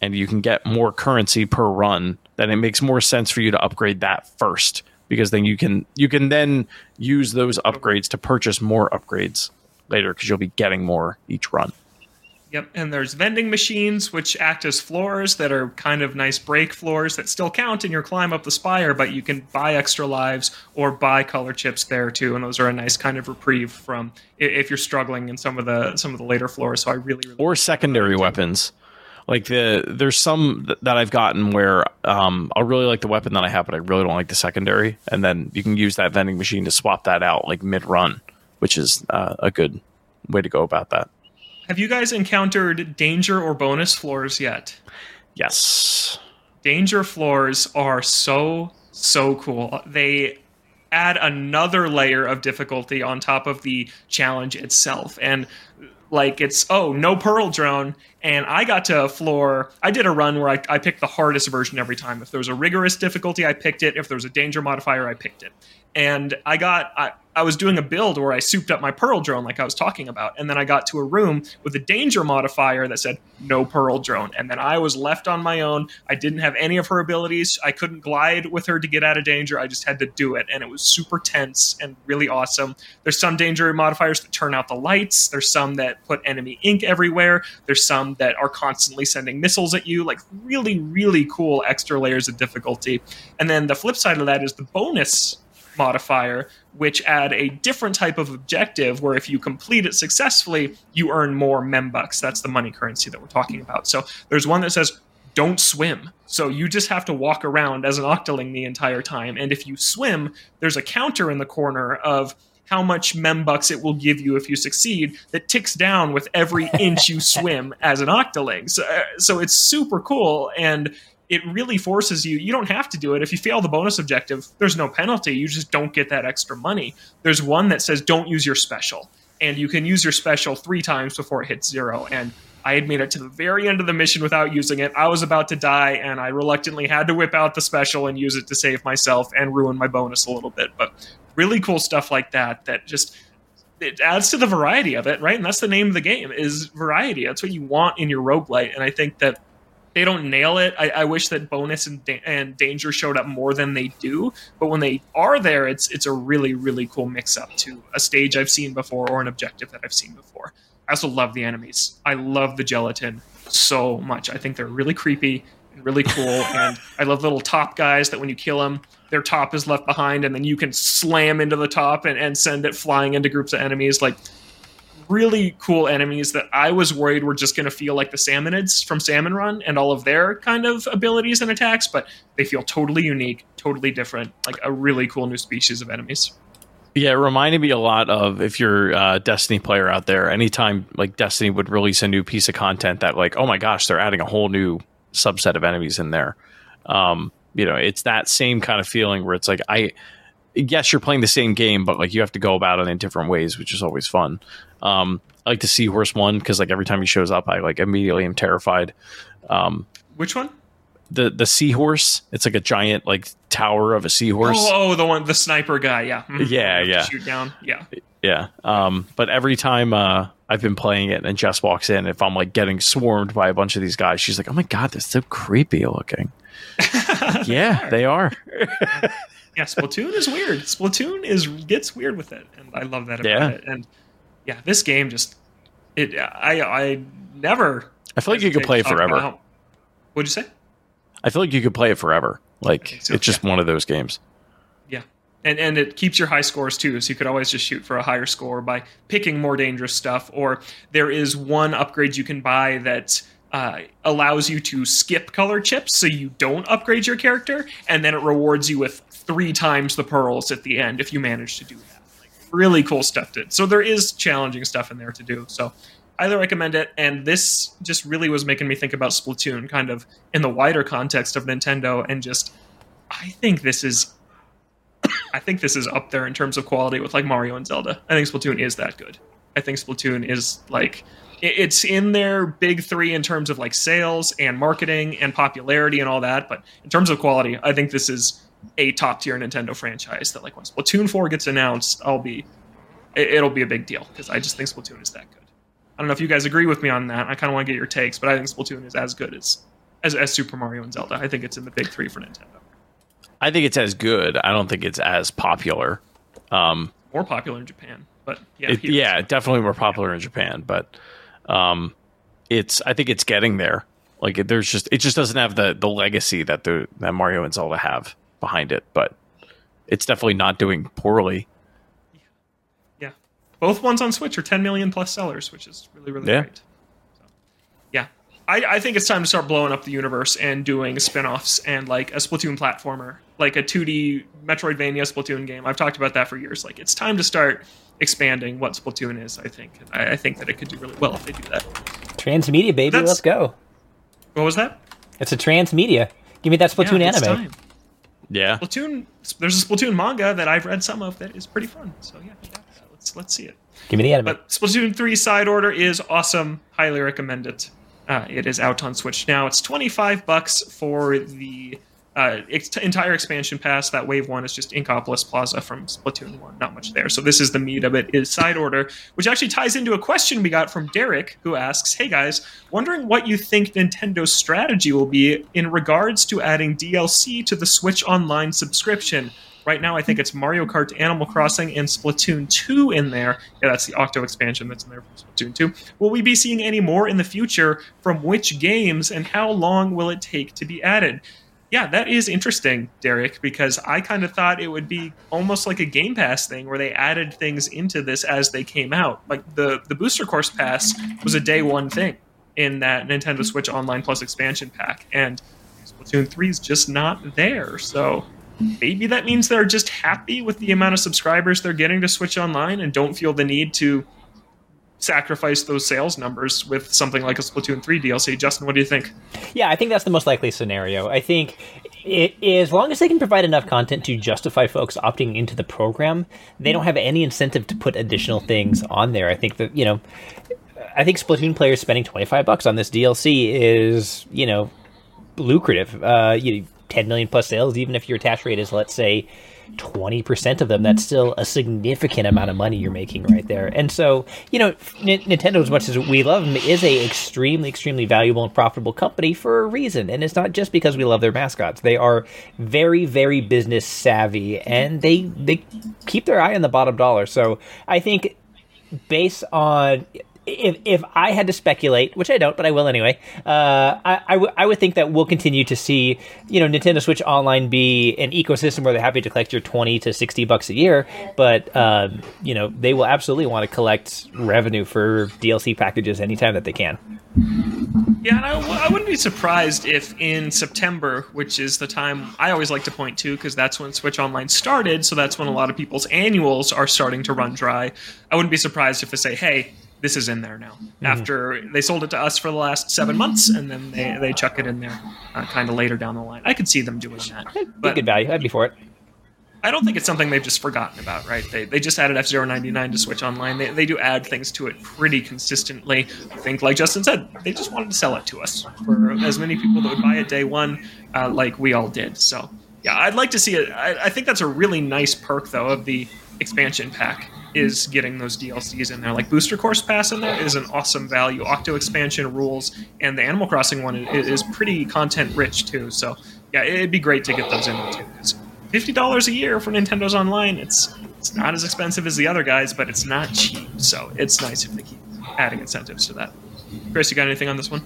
and you can get more currency per run, then it makes more sense for you to upgrade that first because then you can you can then use those upgrades to purchase more upgrades later because you'll be getting more each run. Yep, and there's vending machines which act as floors that are kind of nice break floors that still count in your climb up the spire, but you can buy extra lives or buy color chips there too, and those are a nice kind of reprieve from if you're struggling in some of the some of the later floors. So I really, really or secondary weapons. Like the there's some that I've gotten where um, I really like the weapon that I have, but I really don't like the secondary, and then you can use that vending machine to swap that out like mid run, which is uh, a good way to go about that. Have you guys encountered danger or bonus floors yet? Yes. Danger floors are so so cool. They add another layer of difficulty on top of the challenge itself. And like it's oh no pearl drone and i got to a floor i did a run where I, I picked the hardest version every time if there was a rigorous difficulty i picked it if there was a danger modifier i picked it and i got I, I was doing a build where I souped up my Pearl drone, like I was talking about, and then I got to a room with a danger modifier that said no Pearl drone, and then I was left on my own. I didn't have any of her abilities. I couldn't glide with her to get out of danger. I just had to do it, and it was super tense and really awesome. There's some danger modifiers that turn out the lights. There's some that put enemy ink everywhere. There's some that are constantly sending missiles at you. Like really, really cool extra layers of difficulty. And then the flip side of that is the bonus modifier, which add a different type of objective where if you complete it successfully, you earn more membux. That's the money currency that we're talking about. So there's one that says, don't swim. So you just have to walk around as an octoling the entire time. And if you swim, there's a counter in the corner of how much membux it will give you if you succeed that ticks down with every inch you swim as an octoling. So, uh, so it's super cool. And it really forces you you don't have to do it. If you fail the bonus objective there's no penalty. You just don't get that extra money. There's one that says don't use your special. And you can use your special three times before it hits zero. And i had made it to the very end of the mission without using it. I was about to die and i reluctantly had to whip out the special and use it to save myself and ruin my bonus a little bit. But really cool stuff like that that just it adds to the variety of it right? And that's the name of the game is variety. That's what you want in your roguelite. And i think that they don't nail it. I, I wish that bonus and, da- and danger showed up more than they do. But when they are there, it's it's a really really cool mix up to a stage I've seen before or an objective that I've seen before. I also love the enemies. I love the gelatin so much. I think they're really creepy and really cool. and I love little top guys that when you kill them, their top is left behind, and then you can slam into the top and, and send it flying into groups of enemies. Like really cool enemies that I was worried were just going to feel like the Salmonids from Salmon Run and all of their kind of abilities and attacks, but they feel totally unique, totally different, like a really cool new species of enemies. Yeah, it reminded me a lot of if you're a Destiny player out there, anytime like Destiny would release a new piece of content that like, oh my gosh, they're adding a whole new subset of enemies in there. Um, you know, it's that same kind of feeling where it's like I yes, you're playing the same game, but like you have to go about it in different ways, which is always fun. Um, I like the seahorse one because like every time he shows up, I like immediately am terrified. Um, Which one? The the seahorse. It's like a giant like tower of a seahorse. Oh, oh the one, the sniper guy. Yeah, mm-hmm. yeah, yeah. Shoot down. Yeah, yeah. Um, but every time uh, I've been playing it, and Jess walks in, if I'm like getting swarmed by a bunch of these guys, she's like, "Oh my god, they're so creepy looking." yeah, they are. yeah, Splatoon is weird. Splatoon is gets weird with it, and I love that about yeah. it. And yeah, this game just it. I I never. I feel like you could play it forever. What'd you say? I feel like you could play it forever. Like so, it's just yeah. one of those games. Yeah, and and it keeps your high scores too. So you could always just shoot for a higher score by picking more dangerous stuff. Or there is one upgrade you can buy that. Uh, allows you to skip color chips so you don't upgrade your character, and then it rewards you with three times the pearls at the end if you manage to do that really cool stuff to So there is challenging stuff in there to do. So I highly recommend it. And this just really was making me think about Splatoon, kind of in the wider context of Nintendo, and just I think this is. I think this is up there in terms of quality with like Mario and Zelda. I think Splatoon is that good. I think Splatoon is like it's in their big three in terms of like sales and marketing and popularity and all that. But in terms of quality, I think this is a top tier Nintendo franchise that like when Splatoon 4 gets announced, I'll be it, will be a big deal because I just think Splatoon is that good. I don't know if you guys agree with me on that. I kind of want to get your takes, but I think Splatoon is as good as, as as Super Mario and Zelda. I think it's in the big 3 for Nintendo. I think it's as good. I don't think it's as popular. Um, more popular in Japan, but yeah, it, yeah, definitely more popular yeah. in Japan, but um, it's I think it's getting there. Like there's just it just doesn't have the the legacy that the that Mario and Zelda have behind it, but it's definitely not doing poorly. Yeah, both ones on Switch are 10 million plus sellers, which is really really yeah. great. So, yeah, I, I think it's time to start blowing up the universe and doing spin-offs and like a Splatoon platformer, like a 2D Metroidvania Splatoon game. I've talked about that for years. Like it's time to start expanding what Splatoon is. I think I, I think that it could do really well if they do that. Transmedia, baby, That's, let's go. What was that? It's a transmedia. Give me that Splatoon yeah, anime. Time. Yeah. Splatoon. There's a Splatoon manga that I've read some of that is pretty fun. So yeah, yeah let's let's see it. Give me the anime. But Splatoon 3 side order is awesome. Highly recommend it. Uh, it is out on Switch now. It's 25 bucks for the uh, entire expansion pass. That Wave 1 is just Inkopolis Plaza from Splatoon 1. Not much there. So this is the meat of it, is side order, which actually ties into a question we got from Derek, who asks, Hey guys, wondering what you think Nintendo's strategy will be in regards to adding DLC to the Switch Online subscription. Right now, I think it's Mario Kart, Animal Crossing, and Splatoon 2 in there. Yeah, that's the Octo expansion that's in there from Splatoon 2. Will we be seeing any more in the future from which games, and how long will it take to be added? Yeah, that is interesting, Derek, because I kind of thought it would be almost like a Game Pass thing where they added things into this as they came out. Like the, the Booster Course Pass was a day one thing in that Nintendo Switch Online Plus expansion pack, and Splatoon 3 is just not there. So maybe that means they're just happy with the amount of subscribers they're getting to Switch Online and don't feel the need to sacrifice those sales numbers with something like a Splatoon 3 DLC. Justin, what do you think? Yeah, I think that's the most likely scenario. I think it, as long as they can provide enough content to justify folks opting into the program, they don't have any incentive to put additional things on there. I think that, you know, I think Splatoon players spending 25 bucks on this DLC is, you know, lucrative. Uh, you 10 million plus sales, even if your attach rate is, let's say, 20% of them, that's still a significant amount of money you're making right there. And so, you know, N- Nintendo, as much as we love them, is a extremely, extremely valuable and profitable company for a reason. And it's not just because we love their mascots. They are very, very business savvy and they, they keep their eye on the bottom dollar. So I think based on if if I had to speculate, which I don't, but I will anyway, uh, I, I, w- I would think that we'll continue to see, you know, Nintendo Switch Online be an ecosystem where they're happy to collect your twenty to sixty bucks a year, but um, you know they will absolutely want to collect revenue for DLC packages anytime that they can. Yeah, and I, I wouldn't be surprised if in September, which is the time I always like to point to, because that's when Switch Online started, so that's when a lot of people's annuals are starting to run dry. I wouldn't be surprised if they say, "Hey." This is in there now. Mm-hmm. After they sold it to us for the last seven months, and then they, they chuck it in there uh, kind of later down the line. I could see them doing that. But good value. I'd be for it. I don't think it's something they've just forgotten about, right? They, they just added F Zero ninety nine to Switch Online. They, they do add things to it pretty consistently. I think, like Justin said, they just wanted to sell it to us for as many people that would buy it day one, uh, like we all did. So, yeah, I'd like to see it. I, I think that's a really nice perk, though, of the expansion pack is getting those DLCs in there. Like Booster Course Pass in there is an awesome value. Octo expansion rules, and the Animal Crossing one is, pretty content rich too. So yeah, it'd be great to get those in there too. It's fifty dollars a year for Nintendo's Online. It's it's not as expensive as the other guys, but it's not cheap. So it's nice if they keep adding incentives to that. Chris, you got anything on this one?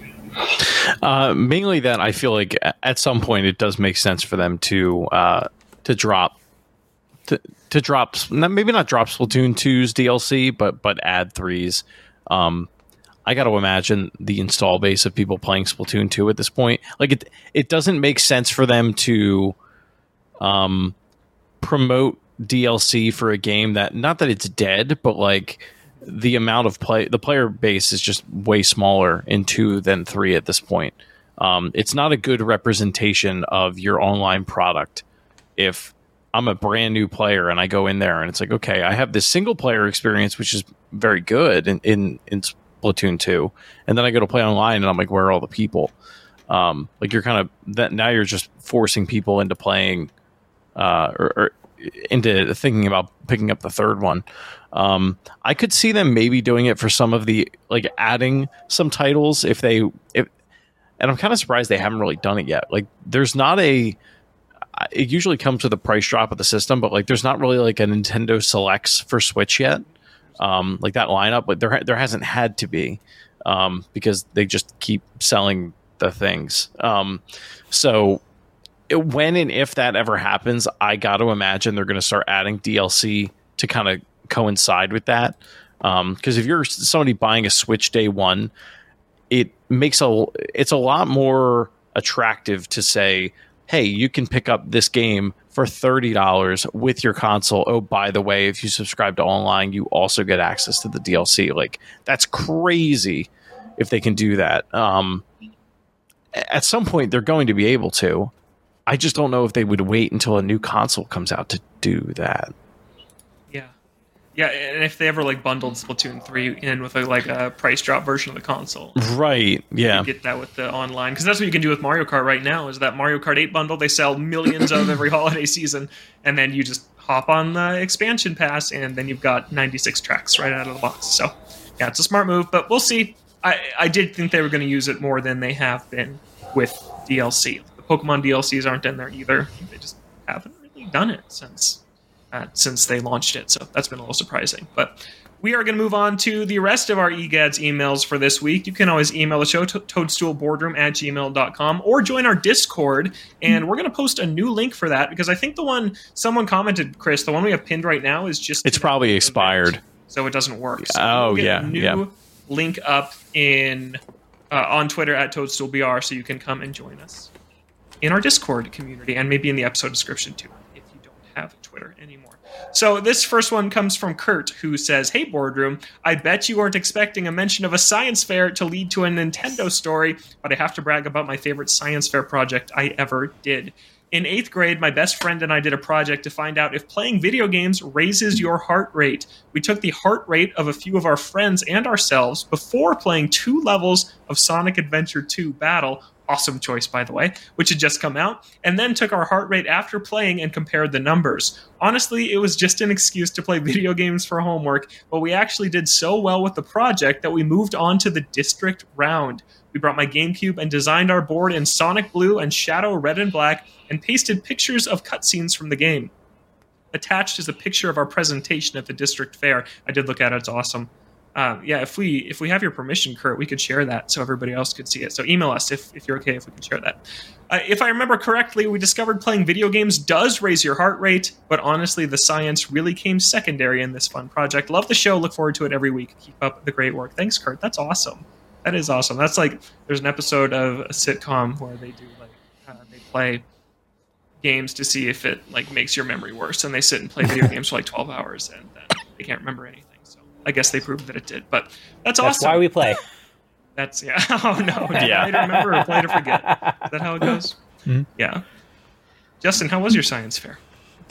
Uh, mainly that I feel like at some point it does make sense for them to uh, to drop to to drop maybe not drop Splatoon 2's DLC, but but add threes. Um, I got to imagine the install base of people playing Splatoon 2 at this point. Like it, it doesn't make sense for them to um, promote DLC for a game that not that it's dead, but like the amount of play, the player base is just way smaller in two than three at this point. Um, it's not a good representation of your online product if I'm a brand new player and I go in there and it's like, okay, I have this single player experience, which is very good in, in, in Splatoon 2. And then I go to play online and I'm like, where are all the people? Um, like you're kind of that now you're just forcing people into playing, uh, or, or, into thinking about picking up the third one. Um, I could see them maybe doing it for some of the like adding some titles if they if, and I'm kind of surprised they haven't really done it yet. Like there's not a it usually comes with a price drop of the system, but like there's not really like a Nintendo Selects for Switch yet. Um, like that lineup, but there there hasn't had to be um, because they just keep selling the things. Um, so it, when and if that ever happens, I got to imagine they're going to start adding DLC to kind of coincide with that. Because um, if you're somebody buying a Switch day one, it makes a it's a lot more attractive to say hey, you can pick up this game for $30 with your console. Oh, by the way, if you subscribe to online, you also get access to the DLC. Like, that's crazy if they can do that. Um, at some point, they're going to be able to. I just don't know if they would wait until a new console comes out to do that. Yeah, and if they ever like bundled Splatoon three in with a, like a price drop version of the console, Right? Yeah. you get that with the online because that's what you can do with Mario Kart right now. Is that Mario Kart eight bundle? They sell millions of every holiday season, and then you just hop on the expansion pass, and then you've got ninety six tracks right out of the box. So yeah, it's a smart move, but we'll see. I I did think they were going to use it more than they have been with DLC. The Pokemon DLCs aren't in there either. They just haven't really done it since uh, since they launched it. So that's been a little surprising. But we are going to move on to the rest of our EGADS emails for this week. You can always email the show, to- toadstoolboardroom at gmail.com, or join our Discord. And we're going to post a new link for that because I think the one someone commented, Chris, the one we have pinned right now is just. It's probably expired. So it doesn't work. So Oh, yeah, A new yeah. link up in uh, on Twitter at ToadstoolBR so you can come and join us in our Discord community and maybe in the episode description too if you don't have Twitter anymore. So this first one comes from Kurt who says, "Hey boardroom, I bet you weren't expecting a mention of a science fair to lead to a Nintendo story, but I have to brag about my favorite science fair project I ever did." In eighth grade, my best friend and I did a project to find out if playing video games raises your heart rate. We took the heart rate of a few of our friends and ourselves before playing two levels of Sonic Adventure 2 Battle. Awesome choice, by the way, which had just come out, and then took our heart rate after playing and compared the numbers. Honestly, it was just an excuse to play video games for homework, but we actually did so well with the project that we moved on to the district round. We brought my GameCube and designed our board in Sonic Blue and Shadow Red and Black and pasted pictures of cutscenes from the game. Attached is a picture of our presentation at the district fair. I did look at it; it's awesome. Um, yeah, if we if we have your permission, Kurt, we could share that so everybody else could see it. So email us if, if you're okay if we can share that. Uh, if I remember correctly, we discovered playing video games does raise your heart rate, but honestly, the science really came secondary in this fun project. Love the show. Look forward to it every week. Keep up the great work. Thanks, Kurt. That's awesome. That is awesome. That's like there's an episode of a sitcom where they do like uh, they play games to see if it like makes your memory worse, and they sit and play video games for like 12 hours and then they can't remember anything. So I guess they proved that it did. But that's, That's awesome. why we play. That's yeah. Oh no. Yeah. Play to remember or play to forget. Is that how it goes? Mhm. Yeah. Justin, how was your science fair?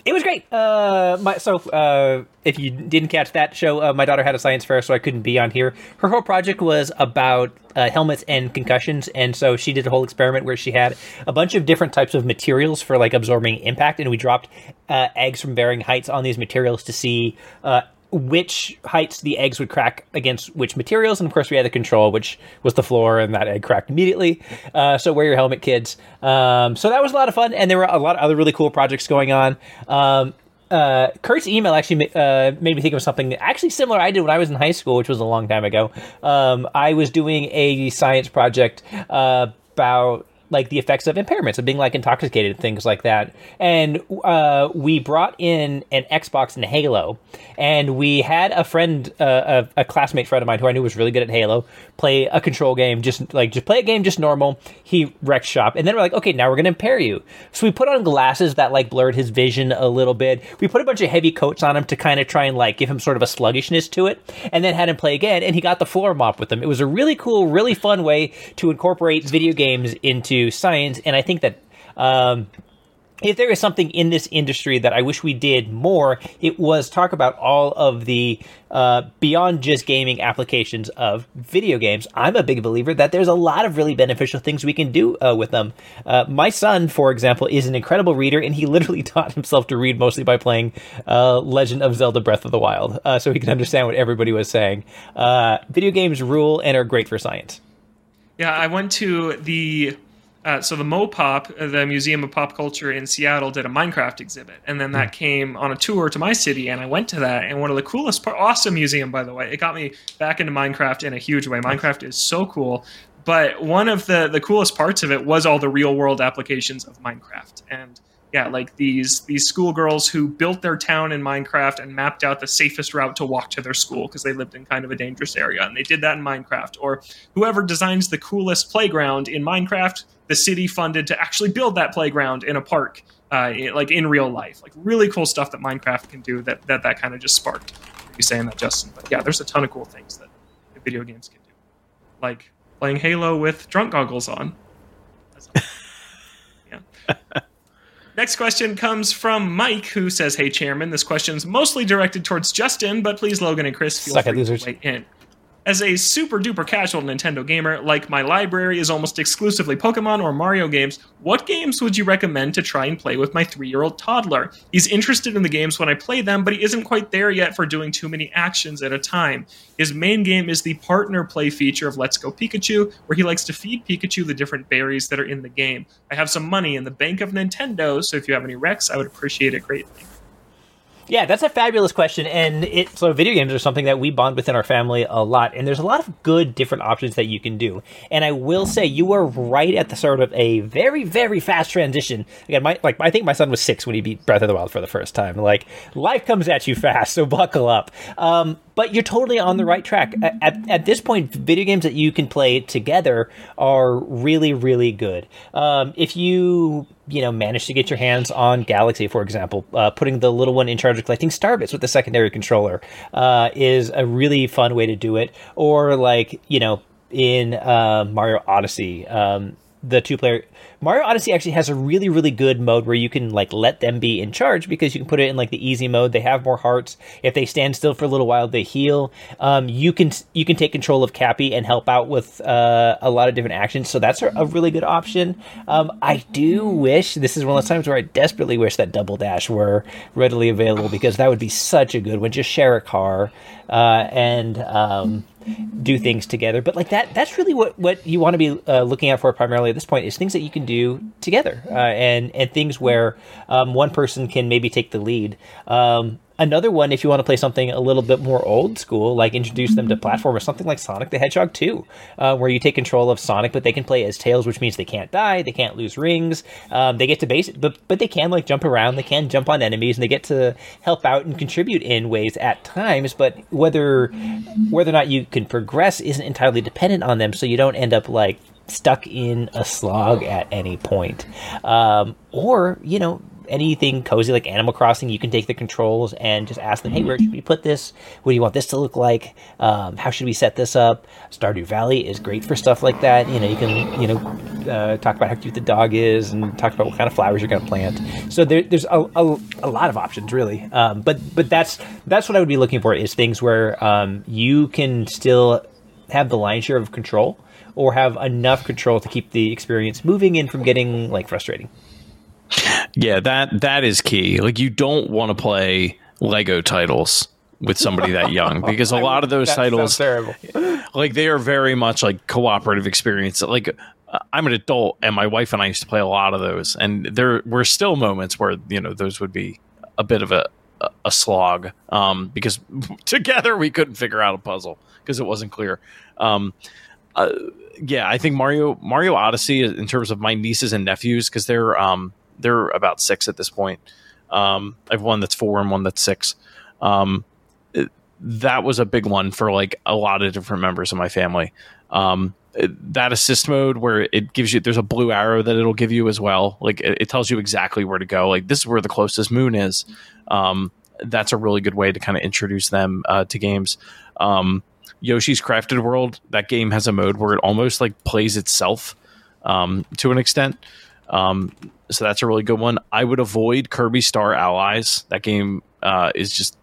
It was great. Uh, my, so, uh, if you didn't catch that show, uh, my daughter had a science fair, so I couldn't be on here. Her whole project was about uh, helmets and concussions, and so she did a whole experiment where she had a bunch of different types of materials for like absorbing impact, and we dropped uh, eggs from varying heights on these materials to see uh, which heights the eggs would crack against which materials, and of course we had the control, which was the floor, and that egg cracked immediately. Uh, so wear your helmet, kids. Um, so that was a lot of fun, and there were a lot of other really cool projects going on. Um, uh, Kurt's email actually uh, made me think of something actually similar I did when I was in high school, which was a long time ago. Um, I was doing a science project uh, about like the effects of impairments of being like intoxicated things like that. And uh, we brought in an xbox and halo and we had a friend uh, a, a classmate friend of mine who i knew was really good at halo play a control game just like just play a game just normal. He wrecked shop and then we're like okay now we're gonna impair you. So we put on glasses that like blurred his vision a little bit. We put a bunch of heavy coats on him to kind of try and like give him sort of a sluggishness to it and then had him play again and he got the floor mop with him. It was a really cool really fun way to incorporate video games into science and i think that um, if there is something in this industry that I wish we did more, it was talk about all of the uh, beyond just gaming applications of video games. I'm a big believer that there's a lot of really beneficial things we can do uh, with them. Uh, my son, for example, is an incredible reader, and he literally taught himself to read mostly by playing uh, Legend of Zelda: Breath of the Wild, uh, so he could understand what everybody was saying. Uh, video games rule and are great for science. Yeah, I went to the uh, so the Mopop, uh, the Museum of Pop Culture in Seattle, did a Minecraft exhibit, and then that came on a tour to my city, and I went to that. And one of the coolest, part, awesome museum by the way, it got me back into Minecraft in a huge way. Minecraft is so cool, but one of the the coolest parts of it was all the real world applications of Minecraft, and yeah, like these these schoolgirls who built their town in Minecraft and mapped out the safest route to walk to their school because they lived in kind of a dangerous area, and they did that in Minecraft. Or whoever designs the coolest playground in Minecraft, the city funded to actually build that playground in a park, uh, like in real life. Like really cool stuff that Minecraft can do that that, that kind of just sparked. You saying that, Justin? But yeah, there's a ton of cool things that video games can do, like playing Halo with drunk goggles on. Yeah. Next question comes from Mike, who says, "Hey, Chairman. This question's mostly directed towards Justin, but please, Logan and Chris, feel Suck free losers. to weigh in." As a super duper casual Nintendo gamer, like my library is almost exclusively Pokemon or Mario games, what games would you recommend to try and play with my three year old toddler? He's interested in the games when I play them, but he isn't quite there yet for doing too many actions at a time. His main game is the partner play feature of Let's Go Pikachu, where he likes to feed Pikachu the different berries that are in the game. I have some money in the bank of Nintendo, so if you have any recs, I would appreciate it greatly. Yeah, that's a fabulous question, and it so video games are something that we bond within our family a lot, and there's a lot of good different options that you can do. And I will say you are right at the sort of a very very fast transition. Again, my like I think my son was six when he beat Breath of the Wild for the first time. Like life comes at you fast, so buckle up. Um, but you're totally on the right track. At, at, at, this point, video games that you can play together are really, really good. Um, if you you know manage to get your hands on Galaxy, for example, uh, putting the little one in charge of collecting starbits with the secondary controller uh, is a really fun way to do it. Or like you know in uh, Mario Odyssey. Um, the two player Mario Odyssey actually has a really really good mode where you can like let them be in charge because you can put it in like the easy mode. They have more hearts. If they stand still for a little while, they heal. Um, you can you can take control of Cappy and help out with uh, a lot of different actions. So that's a, really good option. Um, I do wish this is one of those times where I desperately wish that Double Dash were readily available because that would be such a good one. Just share a car uh, and. Um, do things together. But like that, that's really what, what you want to be uh, looking out for primarily at this point is things that you can do together uh, and, and things where um, one person can maybe take the lead. Um, Another one, if you want to play something a little bit more old school, like introduce them to platformers, something like Sonic the Hedgehog 2, uh, where you take control of Sonic, but they can play as Tails, which means they can't die, they can't lose rings, um, they get to base, but but they can like jump around, they can jump on enemies, and they get to help out and contribute in ways at times. But whether whether or not you can progress isn't entirely dependent on them, so you don't end up like stuck in a slog at any point. Um, or, you know, anything cozy like Animal Crossing, you can take the controls and just ask them, hey, where should we put this? What do you want this to look like? Um, how should we set this up? Stardew Valley is great for stuff like that. You know, you can, you know, uh, talk about how cute the dog is and talk about what kind of flowers you're going to plant. So there, there's a, a, a, lot of options, really. Um, but but that's that's what I would be looking for is things where um, you can still have the lion's share of control or have enough control to keep the experience moving and from getting like frustrating. Yeah, that that is key. Like you don't want to play Lego titles with somebody that young because a lot of those titles terrible. like they are very much like cooperative experience. Like uh, I'm an adult and my wife and I used to play a lot of those and there were still moments where, you know, those would be a bit of a a slog um, because together we couldn't figure out a puzzle because it wasn't clear. Um, uh, yeah, I think Mario Mario Odyssey in terms of my nieces and nephews because they're um, they're about six at this point. Um, I have one that's four and one that's six. Um, it, that was a big one for like a lot of different members of my family. Um, it, that assist mode where it gives you there's a blue arrow that it'll give you as well. Like it, it tells you exactly where to go. Like this is where the closest moon is. Um, that's a really good way to kind of introduce them uh, to games. Um, Yoshi's Crafted World, that game has a mode where it almost like plays itself um, to an extent. Um, so that's a really good one. I would avoid Kirby Star Allies. That game uh, is just,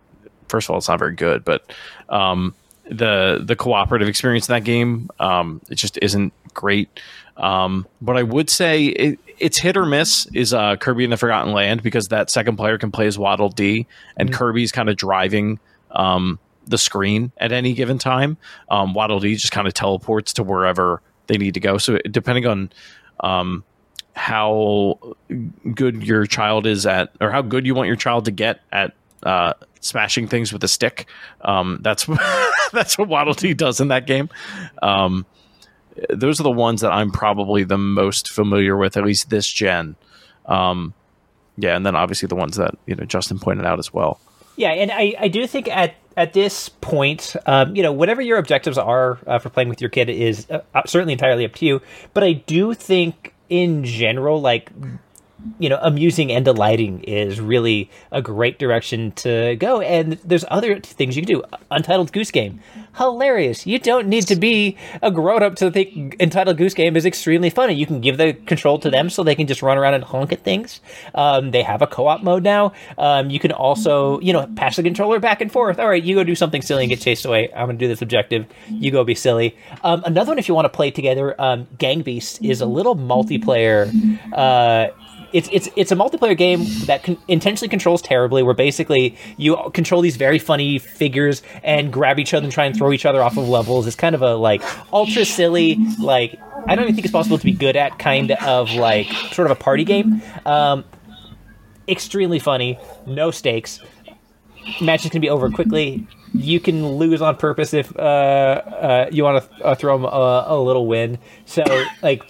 first of all, it's not very good, but um, the the cooperative experience in that game, um, it just isn't great. Um, but I would say it, it's hit or miss is uh, Kirby in the Forgotten Land because that second player can play as Waddle Dee, and mm-hmm. Kirby's kind of driving um, the screen at any given time. Um, Waddle Dee just kind of teleports to wherever they need to go. So depending on um, how good your child is at, or how good you want your child to get at uh, smashing things with a stick. Um, that's that's what Waddle Dee does in that game. Um, those are the ones that I'm probably the most familiar with, at least this gen. Um, yeah, and then obviously the ones that you know Justin pointed out as well. Yeah, and I, I do think at at this point, um, you know, whatever your objectives are uh, for playing with your kid is uh, certainly entirely up to you. But I do think in general, like you know, amusing and delighting is really a great direction to go. And there's other things you can do. Untitled Goose Game, hilarious. You don't need to be a grown up to think Untitled Goose Game is extremely funny. You can give the control to them so they can just run around and honk at things. Um, they have a co op mode now. Um, you can also, you know, pass the controller back and forth. All right, you go do something silly and get chased away. I'm going to do this objective. You go be silly. Um, another one, if you want to play together, um, Gang Beasts is a little multiplayer. Uh, it's it's it's a multiplayer game that con- intentionally controls terribly. Where basically you control these very funny figures and grab each other and try and throw each other off of levels. It's kind of a like ultra silly like I don't even think it's possible to be good at kind of like sort of a party game. Um, extremely funny, no stakes. Matches can be over quickly. You can lose on purpose if uh, uh, you want to uh, throw them a, a little win. So like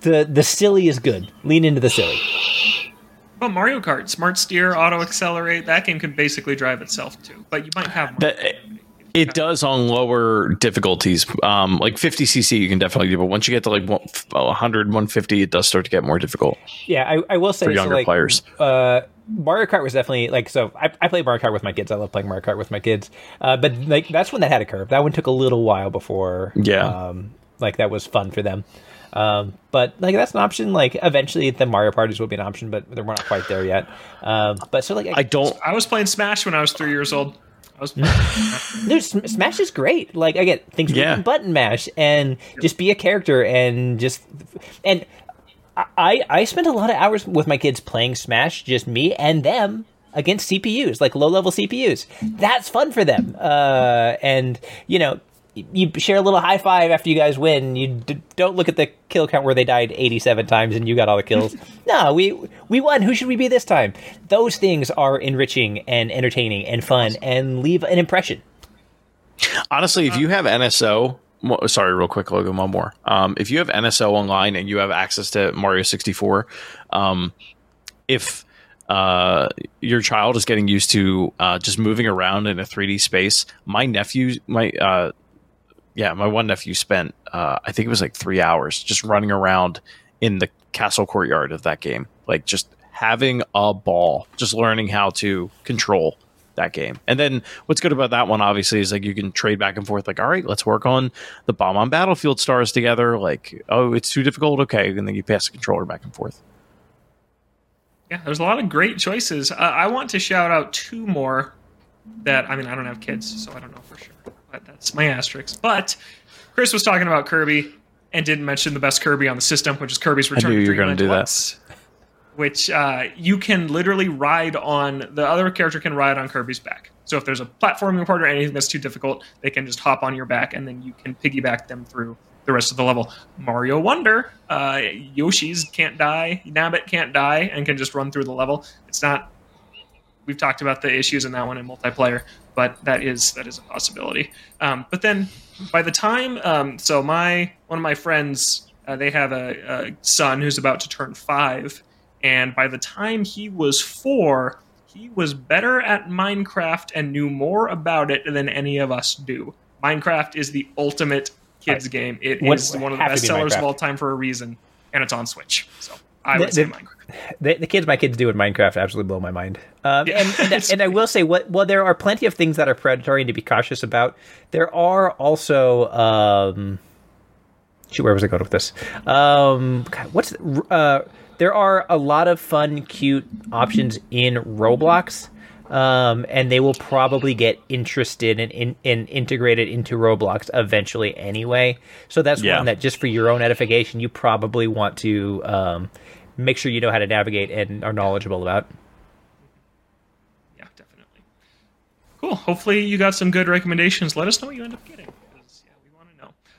the the silly is good. Lean into the silly. Well, Mario Kart, Smart Steer, Auto Accelerate, that game can basically drive itself too. But you might have that, it does on lower difficulties. Um, like 50cc, you can definitely do, but once you get to like 100, 150, it does start to get more difficult. Yeah, I, I will say for younger so like, players. Uh, Mario Kart was definitely like so. I, I played Mario Kart with my kids. I love playing Mario Kart with my kids. Uh, but like that's when that had a curve. That one took a little while before. Yeah. Um, like that was fun for them. Um, but like that's an option. Like eventually, the Mario parties will be an option, but we're not quite there yet. Um, but so like I don't. I was playing Smash when I was three years old. I was Dude, Smash is great. Like again, things yeah. button mash and just be a character and just and I I spent a lot of hours with my kids playing Smash, just me and them against CPUs, like low level CPUs. That's fun for them. Uh, and you know, you share a little high five after you guys win. You d- don't look at the kill count where they died 87 times and you got all the kills. no, we we won. Who should we be this time? Those things are enriching and entertaining and fun and leave an impression. Honestly, if you have NSO, sorry, real quick, Logan, one more. Um, if you have NSO online and you have access to Mario 64, um, if uh, your child is getting used to uh, just moving around in a 3D space, my nephew, my uh, yeah, my one nephew spent uh, I think it was like three hours just running around in the castle courtyard of that game, like just having a ball, just learning how to control that game. And then what's good about that one, obviously, is like you can trade back and forth. Like, all right, let's work on the Bob-omb Battlefield stars together. Like, oh, it's too difficult. Okay, and then you pass the controller back and forth. Yeah, there's a lot of great choices. Uh, I want to shout out two more that I mean I don't have kids, so I don't know for sure that's my asterisk. But Chris was talking about Kirby and didn't mention the best Kirby on the system, which is Kirby's Return. I knew you were going to do that. Which uh, you can literally ride on. The other character can ride on Kirby's back. So if there's a platforming part or anything that's too difficult, they can just hop on your back, and then you can piggyback them through the rest of the level. Mario Wonder, uh, Yoshi's can't die, Nabbit can't die, and can just run through the level. It's not. We've talked about the issues in that one in multiplayer, but that is that is a possibility. Um, but then by the time, um, so my one of my friends, uh, they have a, a, son who's about to turn five, and by the time he was four, he was better at Minecraft and knew more about it than any of us do. Minecraft is the ultimate kids game. It is one of the best sellers of all time for a reason, and it's on Switch. So I would the, say Minecraft. The, the, kids my kids do in Minecraft absolutely blow my mind. Um, yeah. and, and, and, I will say, what well, there are plenty of things that are predatory and to be cautious about. There are also, um, shoot, where was I going with this? Um, what's uh, there are a lot of fun, cute options in Roblox. Um, and they will probably get interested and in, in, in, integrated into Roblox eventually anyway. So that's yeah. one that just for your own edification, you probably want to um, make sure you know how to navigate and are knowledgeable about. Yeah, definitely. Cool. Hopefully, you got some good recommendations. Let us know what you end up getting.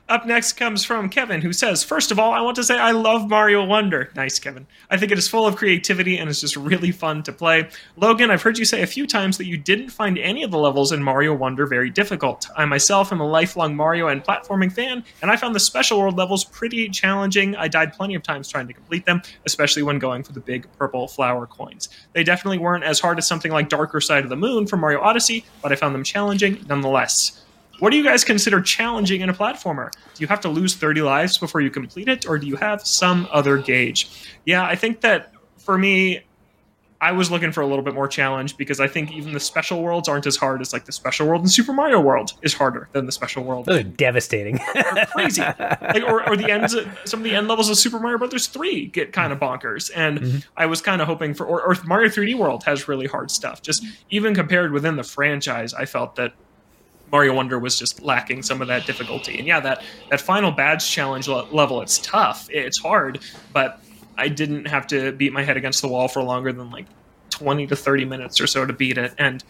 Up next comes from Kevin, who says, First of all, I want to say I love Mario Wonder. Nice, Kevin. I think it is full of creativity and it's just really fun to play. Logan, I've heard you say a few times that you didn't find any of the levels in Mario Wonder very difficult. I myself am a lifelong Mario and platforming fan, and I found the special world levels pretty challenging. I died plenty of times trying to complete them, especially when going for the big purple flower coins. They definitely weren't as hard as something like Darker Side of the Moon from Mario Odyssey, but I found them challenging nonetheless. What do you guys consider challenging in a platformer? Do you have to lose 30 lives before you complete it, or do you have some other gauge? Yeah, I think that for me, I was looking for a little bit more challenge because I think even the special worlds aren't as hard as like the special world in Super Mario World is harder than the special world. Those are devastating. are crazy. like, or, or the ends, of, some of the end levels of Super Mario Brothers three get kind of bonkers. And mm-hmm. I was kind of hoping for, or, or Mario 3D World has really hard stuff. Just even compared within the franchise, I felt that Mario Wonder was just lacking some of that difficulty. And yeah, that that final badge challenge level, it's tough, it's hard, but I didn't have to beat my head against the wall for longer than like 20 to 30 minutes or so to beat it. And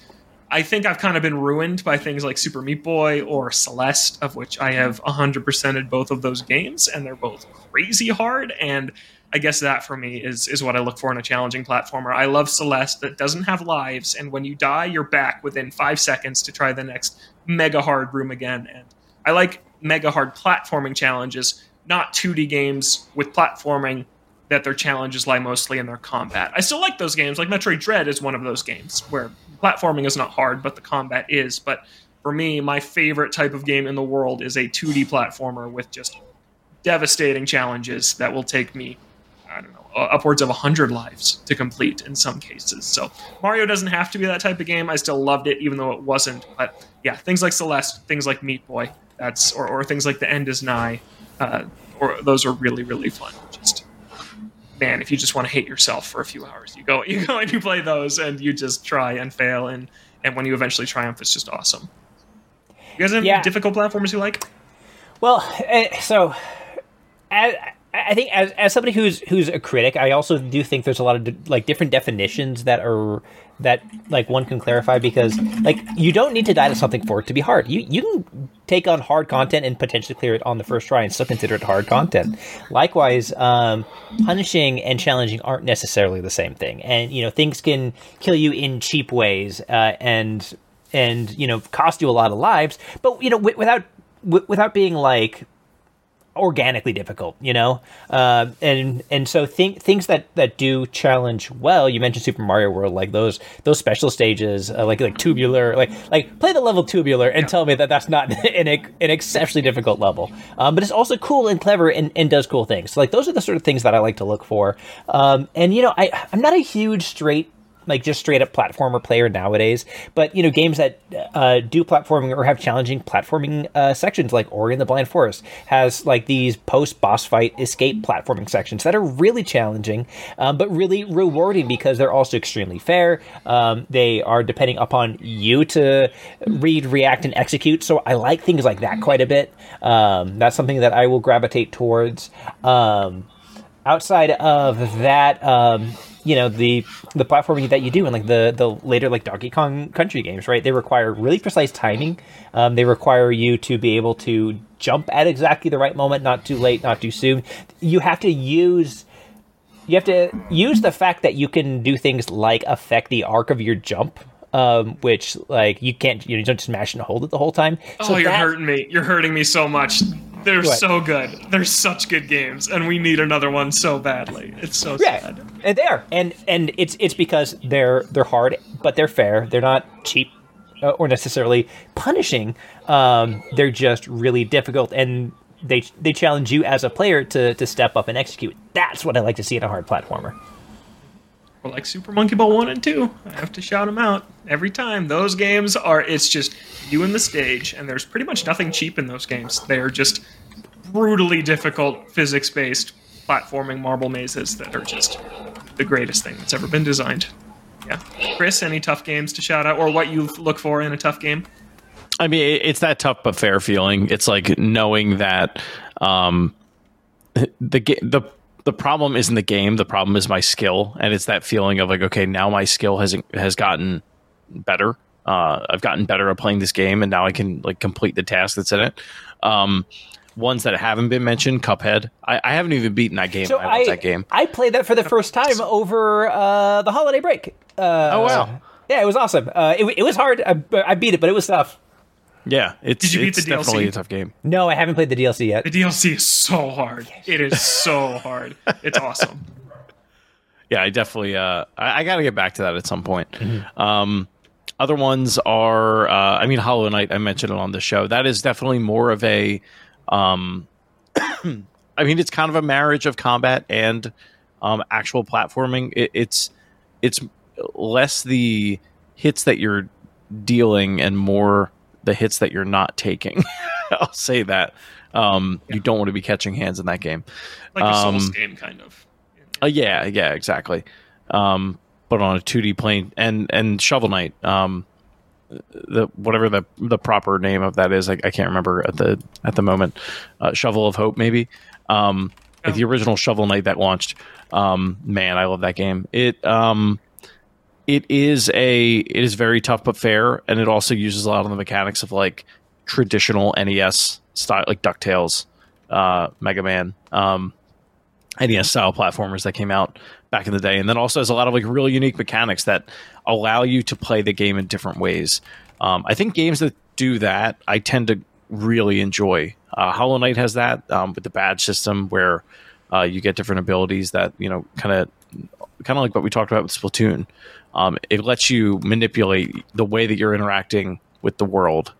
I think I've kind of been ruined by things like Super Meat Boy or Celeste, of which I have 100%ed both of those games, and they're both crazy hard. And I guess that for me is is what I look for in a challenging platformer. I love Celeste that doesn't have lives, and when you die, you're back within five seconds to try the next mega hard room again. And I like mega hard platforming challenges, not 2D games with platforming that their challenges lie mostly in their combat. I still like those games. Like Metroid Dread is one of those games where platforming is not hard, but the combat is. But for me, my favorite type of game in the world is a 2D platformer with just devastating challenges that will take me, upwards of 100 lives to complete in some cases. So Mario doesn't have to be that type of game. I still loved it, even though it wasn't. But yeah, things like Celeste, things like Meat Boy, that's or, or things like The End is Nigh, uh, or those are really, really fun. Just man, if you just want to hate yourself for a few hours, you go you go and you play those, and you just try and fail, and and when you eventually triumph, it's just awesome. You guys have yeah. difficult platformers you like? Well, uh, so I think as, as somebody who's who's a critic, I also do think there's a lot of like different definitions that are that like one can clarify because like you don't need to die to something for it to be hard. You you can take on hard content and potentially clear it on the first try and still consider it hard content. Likewise, um, punishing and challenging aren't necessarily the same thing, and you know things can kill you in cheap ways uh, and and you know cost you a lot of lives, but you know w- without w- without being like organically difficult, you know, uh, and and so think, things that that do challenge well. You mentioned Super Mario World, like those those special stages, uh, like like tubular, like like play the level tubular and tell me that that's not an an exceptionally difficult level, um, but it's also cool and clever and, and does cool things. So like those are the sort of things that I like to look for. Um, and you know, I I'm not a huge straight like just straight up platformer player nowadays. But you know, games that uh, do platforming or have challenging platforming uh, sections, like Ori and the Blind Forest, has like these post boss fight escape platforming sections that are really challenging, um, but really rewarding because they're also extremely fair. Um, they are depending upon you to read, react, and execute. So I like things like that quite a bit. Um, that's something that I will gravitate towards. Um, outside of that um, you know the the platforming that you do in like the the later like Donkey Kong Country games, right? They require really precise timing. Um, they require you to be able to jump at exactly the right moment, not too late, not too soon. You have to use you have to use the fact that you can do things like affect the arc of your jump um, which like you can't you, know, you don't just mash and hold it the whole time. So oh, you're that, hurting me! You're hurting me so much. They're what? so good. They're such good games, and we need another one so badly. It's so yeah, sad. And they are, and and it's it's because they're they're hard, but they're fair. They're not cheap uh, or necessarily punishing. Um, they're just really difficult, and they they challenge you as a player to to step up and execute. That's what I like to see in a hard platformer or like Super Monkey Ball 1 and 2. I have to shout them out every time. Those games are, it's just you and the stage, and there's pretty much nothing cheap in those games. They are just brutally difficult physics based platforming marble mazes that are just the greatest thing that's ever been designed. Yeah. Chris, any tough games to shout out, or what you look for in a tough game? I mean, it's that tough but fair feeling. It's like knowing that um, the the the problem isn't the game. The problem is my skill, and it's that feeling of like, okay, now my skill has has gotten better. Uh, I've gotten better at playing this game, and now I can like complete the task that's in it. Um, ones that haven't been mentioned, Cuphead. I, I haven't even beaten that game. So I love that game. I played that for the first time over uh, the holiday break. Uh, oh wow! Yeah, it was awesome. Uh, it, it was hard. I, I beat it, but it was tough. Yeah, it's, Did you beat it's the DLC? definitely a tough game. No, I haven't played the DLC yet. The DLC is so hard. It is so hard. It's awesome. Yeah, I definitely. Uh, I, I got to get back to that at some point. Mm-hmm. Um, other ones are, uh, I mean, Hollow Knight. I mentioned it on the show. That is definitely more of a. Um, I mean, it's kind of a marriage of combat and um, actual platforming. It, it's it's less the hits that you're dealing and more the hits that you're not taking. I'll say that. Um, yeah. You don't want to be catching hands in that game. Like a Souls um, game, kind of. Uh, yeah, yeah, exactly. Um, but on a 2D plane, and and Shovel Knight, um, the whatever the the proper name of that is, I, I can't remember at the at the moment. Uh, Shovel of Hope, maybe. Um, oh. the original Shovel Knight that launched. Um, man, I love that game. It um, it is a it is very tough but fair, and it also uses a lot of the mechanics of like traditional NES style, like Ducktales, uh, Mega Man, um, NES style platformers that came out back in the day, and then also has a lot of like really unique mechanics that allow you to play the game in different ways. Um, I think games that do that, I tend to really enjoy. Uh, Hollow Knight has that um, with the badge system, where uh, you get different abilities that you know, kind of, kind of like what we talked about with Splatoon. Um, it lets you manipulate the way that you're interacting with the world,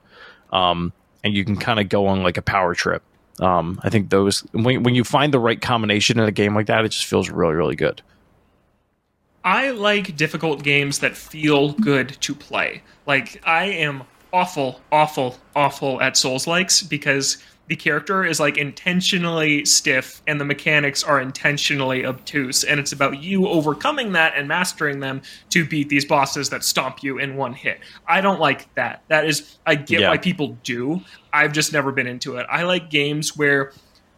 um, and you can kind of go on like a power trip. Um, I think those when when you find the right combination in a game like that, it just feels really really good. I like difficult games that feel good to play. Like I am awful, awful, awful at Souls likes because the character is like intentionally stiff and the mechanics are intentionally obtuse and it's about you overcoming that and mastering them to beat these bosses that stomp you in one hit. I don't like that. That is i get yeah. why people do. I've just never been into it. I like games where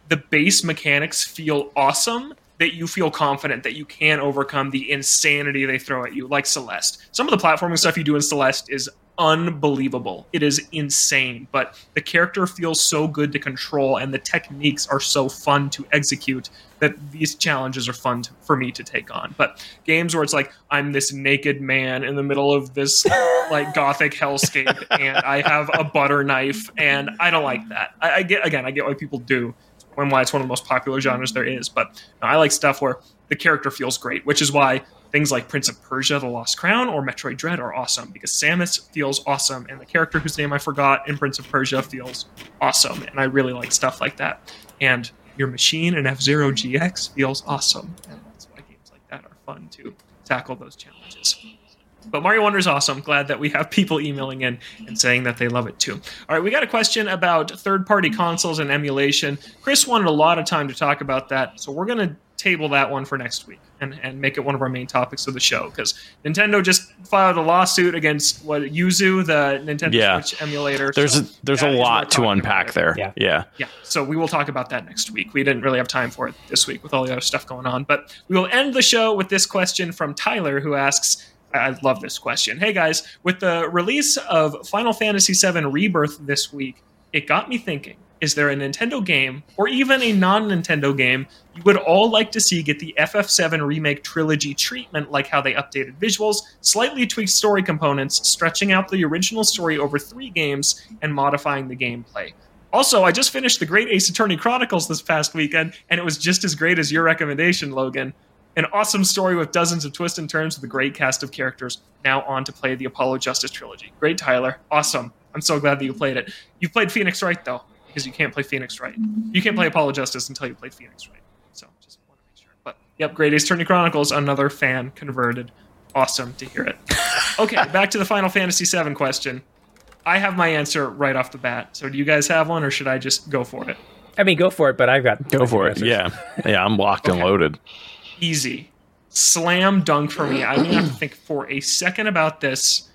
the base mechanics feel awesome that you feel confident that you can overcome the insanity they throw at you, like Celeste. Some of the platforming stuff you do in Celeste is unbelievable. It is insane, but the character feels so good to control and the techniques are so fun to execute that these challenges are fun to, for me to take on. But games where it's like I'm this naked man in the middle of this like gothic hellscape and I have a butter knife and I don't like that. I, I get again, I get why people do and why it's one of the most popular genres there is, but I like stuff where the character feels great, which is why things like Prince of Persia: The Lost Crown or Metroid Dread are awesome because Samus feels awesome, and the character whose name I forgot in Prince of Persia feels awesome, and I really like stuff like that. And your machine in F Zero GX feels awesome, and that's why games like that are fun to tackle those challenges. But Mario Wonder is awesome. Glad that we have people emailing in and saying that they love it too. All right, we got a question about third party consoles and emulation. Chris wanted a lot of time to talk about that, so we're going to table that one for next week and, and make it one of our main topics of the show because Nintendo just filed a lawsuit against what Yuzu, the Nintendo yeah. Switch emulator. There's so a, there's a lot to unpack there. Yeah. yeah, yeah. So we will talk about that next week. We didn't really have time for it this week with all the other stuff going on, but we will end the show with this question from Tyler, who asks. I love this question. Hey guys, with the release of Final Fantasy VII Rebirth this week, it got me thinking is there a Nintendo game or even a non Nintendo game you would all like to see get the FF7 Remake trilogy treatment, like how they updated visuals, slightly tweaked story components, stretching out the original story over three games, and modifying the gameplay? Also, I just finished the Great Ace Attorney Chronicles this past weekend, and it was just as great as your recommendation, Logan. An awesome story with dozens of twists and turns with a great cast of characters. Now on to play the Apollo Justice trilogy. Great, Tyler. Awesome. I'm so glad that you played it. You played Phoenix Wright, though because you can't play Phoenix Wright. You can't play Apollo Justice until you play Phoenix Wright. So just want to make sure. But yep, Great Ace Attorney Chronicles, another fan converted. Awesome to hear it. Okay, back to the Final Fantasy VII question. I have my answer right off the bat. So do you guys have one, or should I just go for it? I mean, go for it, but I've got go for it. Yeah, yeah, I'm locked okay. and loaded. Easy, slam dunk for me. I don't have to think for a second about this.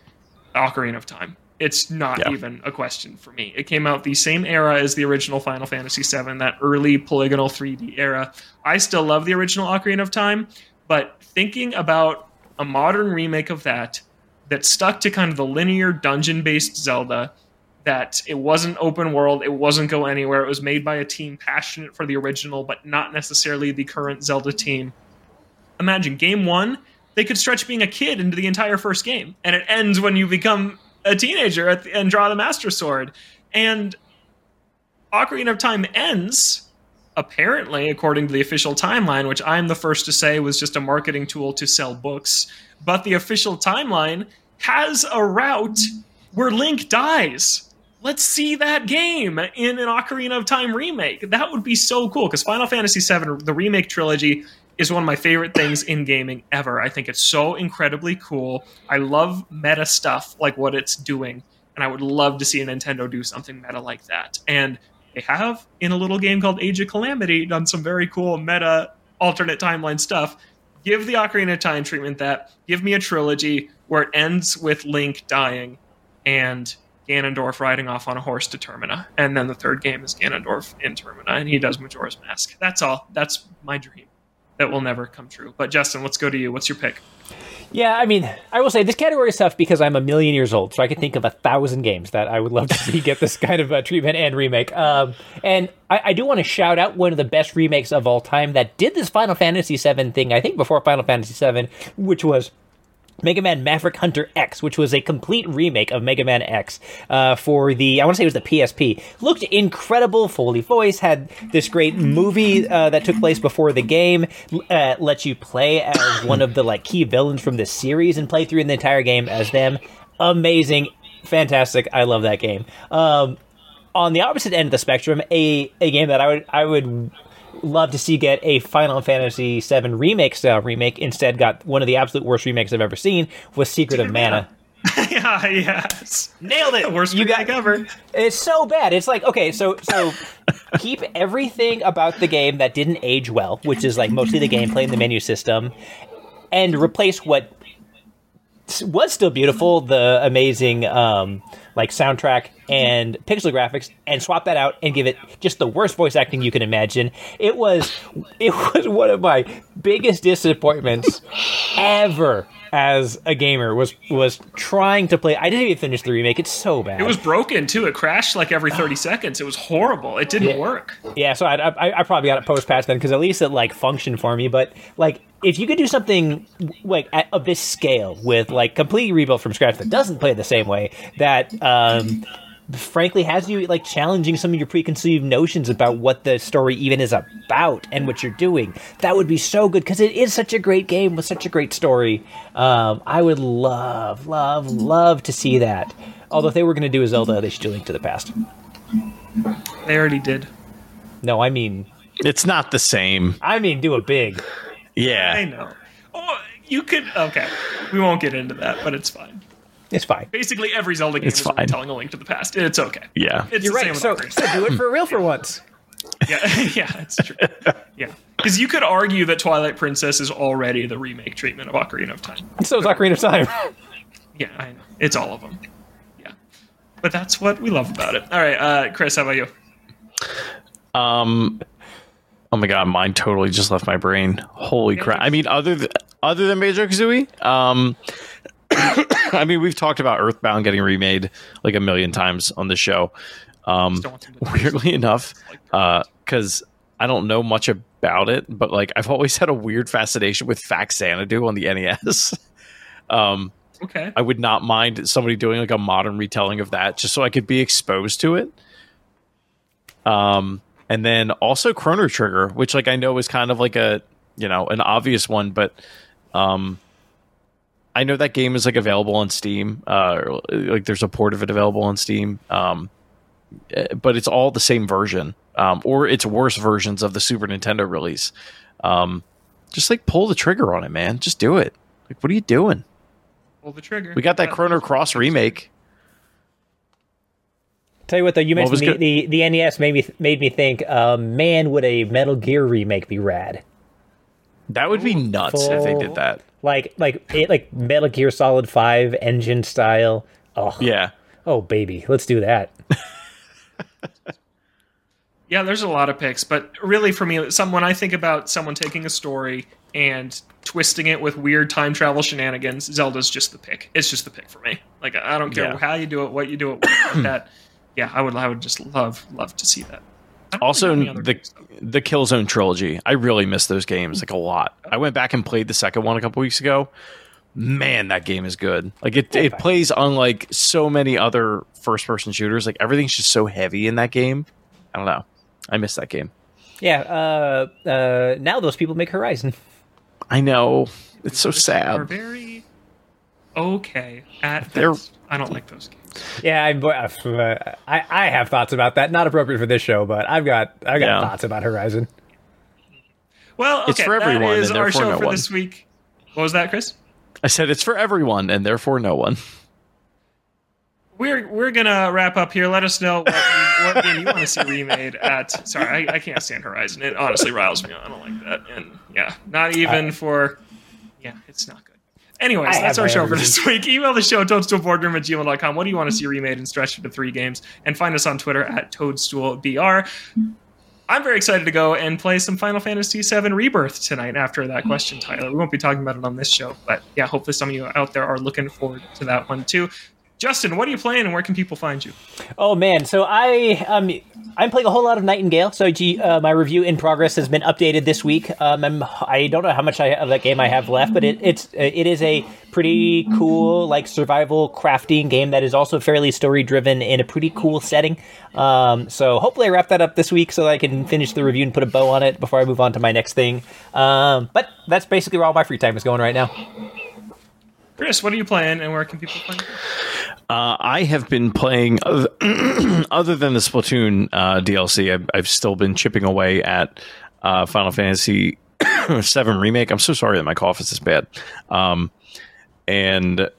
Ocarina of Time. It's not yeah. even a question for me. It came out the same era as the original Final Fantasy VII, that early polygonal 3D era. I still love the original Ocarina of Time, but thinking about a modern remake of that that stuck to kind of the linear dungeon based Zelda, that it wasn't open world, it wasn't go anywhere, it was made by a team passionate for the original, but not necessarily the current Zelda team. Imagine game one, they could stretch being a kid into the entire first game, and it ends when you become a teenager and draw the Master Sword. And Ocarina of Time ends, apparently, according to the official timeline, which I'm the first to say was just a marketing tool to sell books. But the official timeline has a route where Link dies. Let's see that game in an Ocarina of Time remake. That would be so cool because Final Fantasy VII, the remake trilogy, is one of my favorite things in gaming ever. I think it's so incredibly cool. I love meta stuff like what it's doing, and I would love to see a Nintendo do something meta like that. And they have in a little game called Age of Calamity done some very cool meta alternate timeline stuff. Give the Ocarina of Time treatment that. Give me a trilogy where it ends with Link dying and Ganondorf riding off on a horse to Termina, and then the third game is Ganondorf in Termina, and he does Majora's Mask. That's all. That's my dream. That will never come true. But Justin, let's go to you. What's your pick? Yeah, I mean, I will say this category is tough because I'm a million years old, so I can think of a thousand games that I would love to see get this kind of uh, treatment and remake. Um, and I, I do want to shout out one of the best remakes of all time that did this Final Fantasy VII thing. I think before Final Fantasy VII, which was Mega Man Maverick Hunter X, which was a complete remake of Mega Man X uh, for the, I want to say it was the PSP. Looked incredible, fully voiced, had this great movie uh, that took place before the game, uh, you play as one of the like key villains from the series and play through the entire game as them. Amazing, fantastic. I love that game. Um, on the opposite end of the spectrum, a, a game that I would I would love to see get a Final Fantasy VII remake style remake. Instead, got one of the absolute worst remakes I've ever seen was Secret of Mana. yeah, yes, Nailed it. The worst you got ever. It's so bad. It's like okay, so so keep everything about the game that didn't age well, which is like mostly the gameplay and the menu system, and replace what was still beautiful, the amazing um, like soundtrack and pixel graphics, and swap that out and give it just the worst voice acting you can imagine. It was it was one of my biggest disappointments ever as a gamer was was trying to play. I didn't even finish the remake. It's so bad. It was broken too. It crashed like every thirty seconds. It was horrible. It didn't Yeah. work. Yeah, so I, I, I probably got it post patch then because at least it like functioned for me. But like, if you could do something like at, of this scale with like completely rebuilt from scratch that doesn't play the same way, that um, frankly has you like challenging some of your preconceived notions about what the story even is about and what you're doing, that would be so good because it is such a great game with such a great story. Um, I would love, love, love to see that. Although if they were going to do a Zelda, they should do Link to the Past. They already did. No, I mean, It's not the same. I mean, do a big. Yeah, I know. Oh, you could. Okay, we won't get into that, but it's fine. It's fine. Basically, every Zelda game It's is fine. telling a link to the past. It's okay. Yeah. It's You're right. So, so do it for real for once. yeah, yeah, it's true. Yeah, because you could argue that Twilight Princess is already the remake treatment of Ocarina of Time. So is Ocarina of Time. Yeah, I know. It's all of them. Yeah, but that's what we love about it. All right, uh, Chris, how about you? Um. Oh my god, mine totally just left my brain. Holy crap! I mean, other th- other than Banjo Kazooie, um, I mean, we've talked about Earthbound getting remade like a million times on the show. Um, Just don't want them to- weirdly enough, because I don't know much about it, but like I've always had a weird fascination with Faxanadu on the NES. um, Okay. I would not mind somebody doing like a modern retelling of that just so I could be exposed to it. Um, and then also Chrono Trigger, which like I know is kind of like a you know an obvious one, but um, I know that game is like available on Steam. Uh, like there's a port of it available on Steam. Um, eh, but it's all the same version, um, or it's worse versions of the Super Nintendo release. Um, just like pull the trigger on it, man. Just do it. Like, what are you doing? Pull the trigger. We got that Chrono Cross remake. Tell you what, though, you What was mentioned the, the, the NES made me made me think. Um, man, would a Metal Gear remake be rad? That would be nuts if they did that. Like like it, like Metal Gear Solid Five engine style. Oh Yeah. oh baby, let's do that. Yeah, there's a lot of picks, but really for me, some when I think about someone taking a story and twisting it with weird time travel shenanigans, Zelda's just the pick. It's just the pick for me. Like I don't care Yeah. how you do it, what you do it, with that. Yeah, I would, I would just love, love to see that. I don't Also, really have any other the picks, though. the Killzone trilogy. I really miss those games like a lot. I went back and played the second one a couple weeks ago. Man, that game is good. Like it, it plays unlike so many other first person shooters. Like everything's just so heavy in that game. I don't know. I miss that game. Yeah. Uh, uh, now those people make Horizon. I know. It's so are sad. very okay at They're- best. I don't like those games. Yeah, I, uh, I I have thoughts about that. Not appropriate for this show, but I've got I've got Yeah. thoughts about Horizon. Well, okay, It's for everyone, that is and our therefore show no for one. this week. What was that, Chris? I said it's for everyone, and therefore no one. We're we're gonna wrap up here. Let us know what, what game you want to see remade at. Sorry, I, I can't stand Horizon. It honestly riles me. I don't like that. And yeah, not even for. Yeah, it's not good. Anyways, I that's our show for this week. Email the show toadstoolboardroom at gmail.com. What do you want to see remade and stretched into three games? And find us on Twitter at toadstoolbr. I'm very excited to go and play some Final Fantasy VII Rebirth tonight after that question, Tyler. We won't be talking about it on this show, but yeah, hopefully some of you out there are looking forward to that one too. Justin, what are you playing and where can people find you? Oh man, so I um I'm playing a whole lot of Nightingale. So uh, my review in progress has been updated this week. Um, I'm, I don't know how much I, of that game I have left, but it, it's it is a pretty cool like survival crafting game that is also fairly story driven in a pretty cool setting. Um, so hopefully I wrap that up this week so that I can finish the review and put a bow on it before I move on to my next thing. Um, but that's basically where all my free time is going right now. Chris, what are you playing and where can people find you? Uh, I have been playing, other, other than the Splatoon uh, DLC, I've, I've still been chipping away at uh, Final Fantasy VII Remake. I'm so sorry that my cough is this bad. Um, and uh,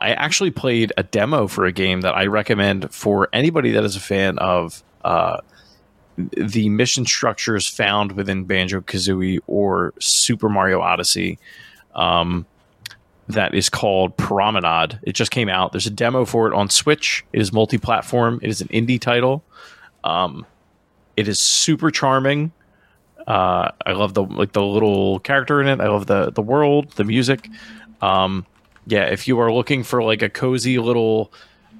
I actually played a demo for a game that I recommend for anybody that is a fan of uh, the mission structures found within Banjo Kazooie or Super Mario Odyssey. Um, that is called Promenade. It just came out. There's a demo for it on Switch. It is multi-platform. It is an indie title. Um, it is super charming. Uh, I love the like the little character in it. I love the the world, the music. Um, yeah, if you are looking for like a cozy little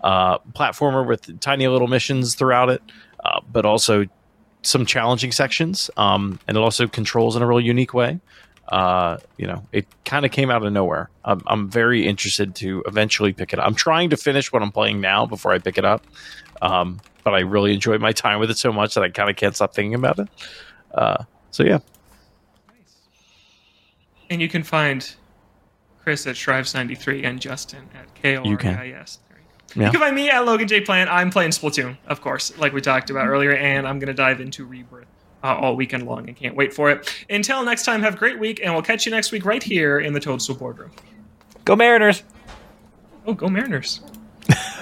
uh, platformer with tiny little missions throughout it, uh, but also some challenging sections, um, and it also controls in a real unique way uh, you know, it kind of came out of nowhere. I'm, I'm very interested to eventually pick it up. I'm trying to finish what I'm playing now before I pick it up. Um, but I really enjoyed my time with it so much that I kind of can't stop thinking about it. Uh, so yeah, Nice. And you can find Chris at Shrives93 and Justin at Koreis. You can. You. Yeah. You can find me at Logan J Plant. I'm playing Splatoon, of course, like we talked about earlier, and I'm going to dive into Rebirth uh, all weekend long and can't wait for it. Until next time, have a great week, and we'll catch you next week right here in the Toadstool Boardroom. Go Mariners! Oh, go Mariners.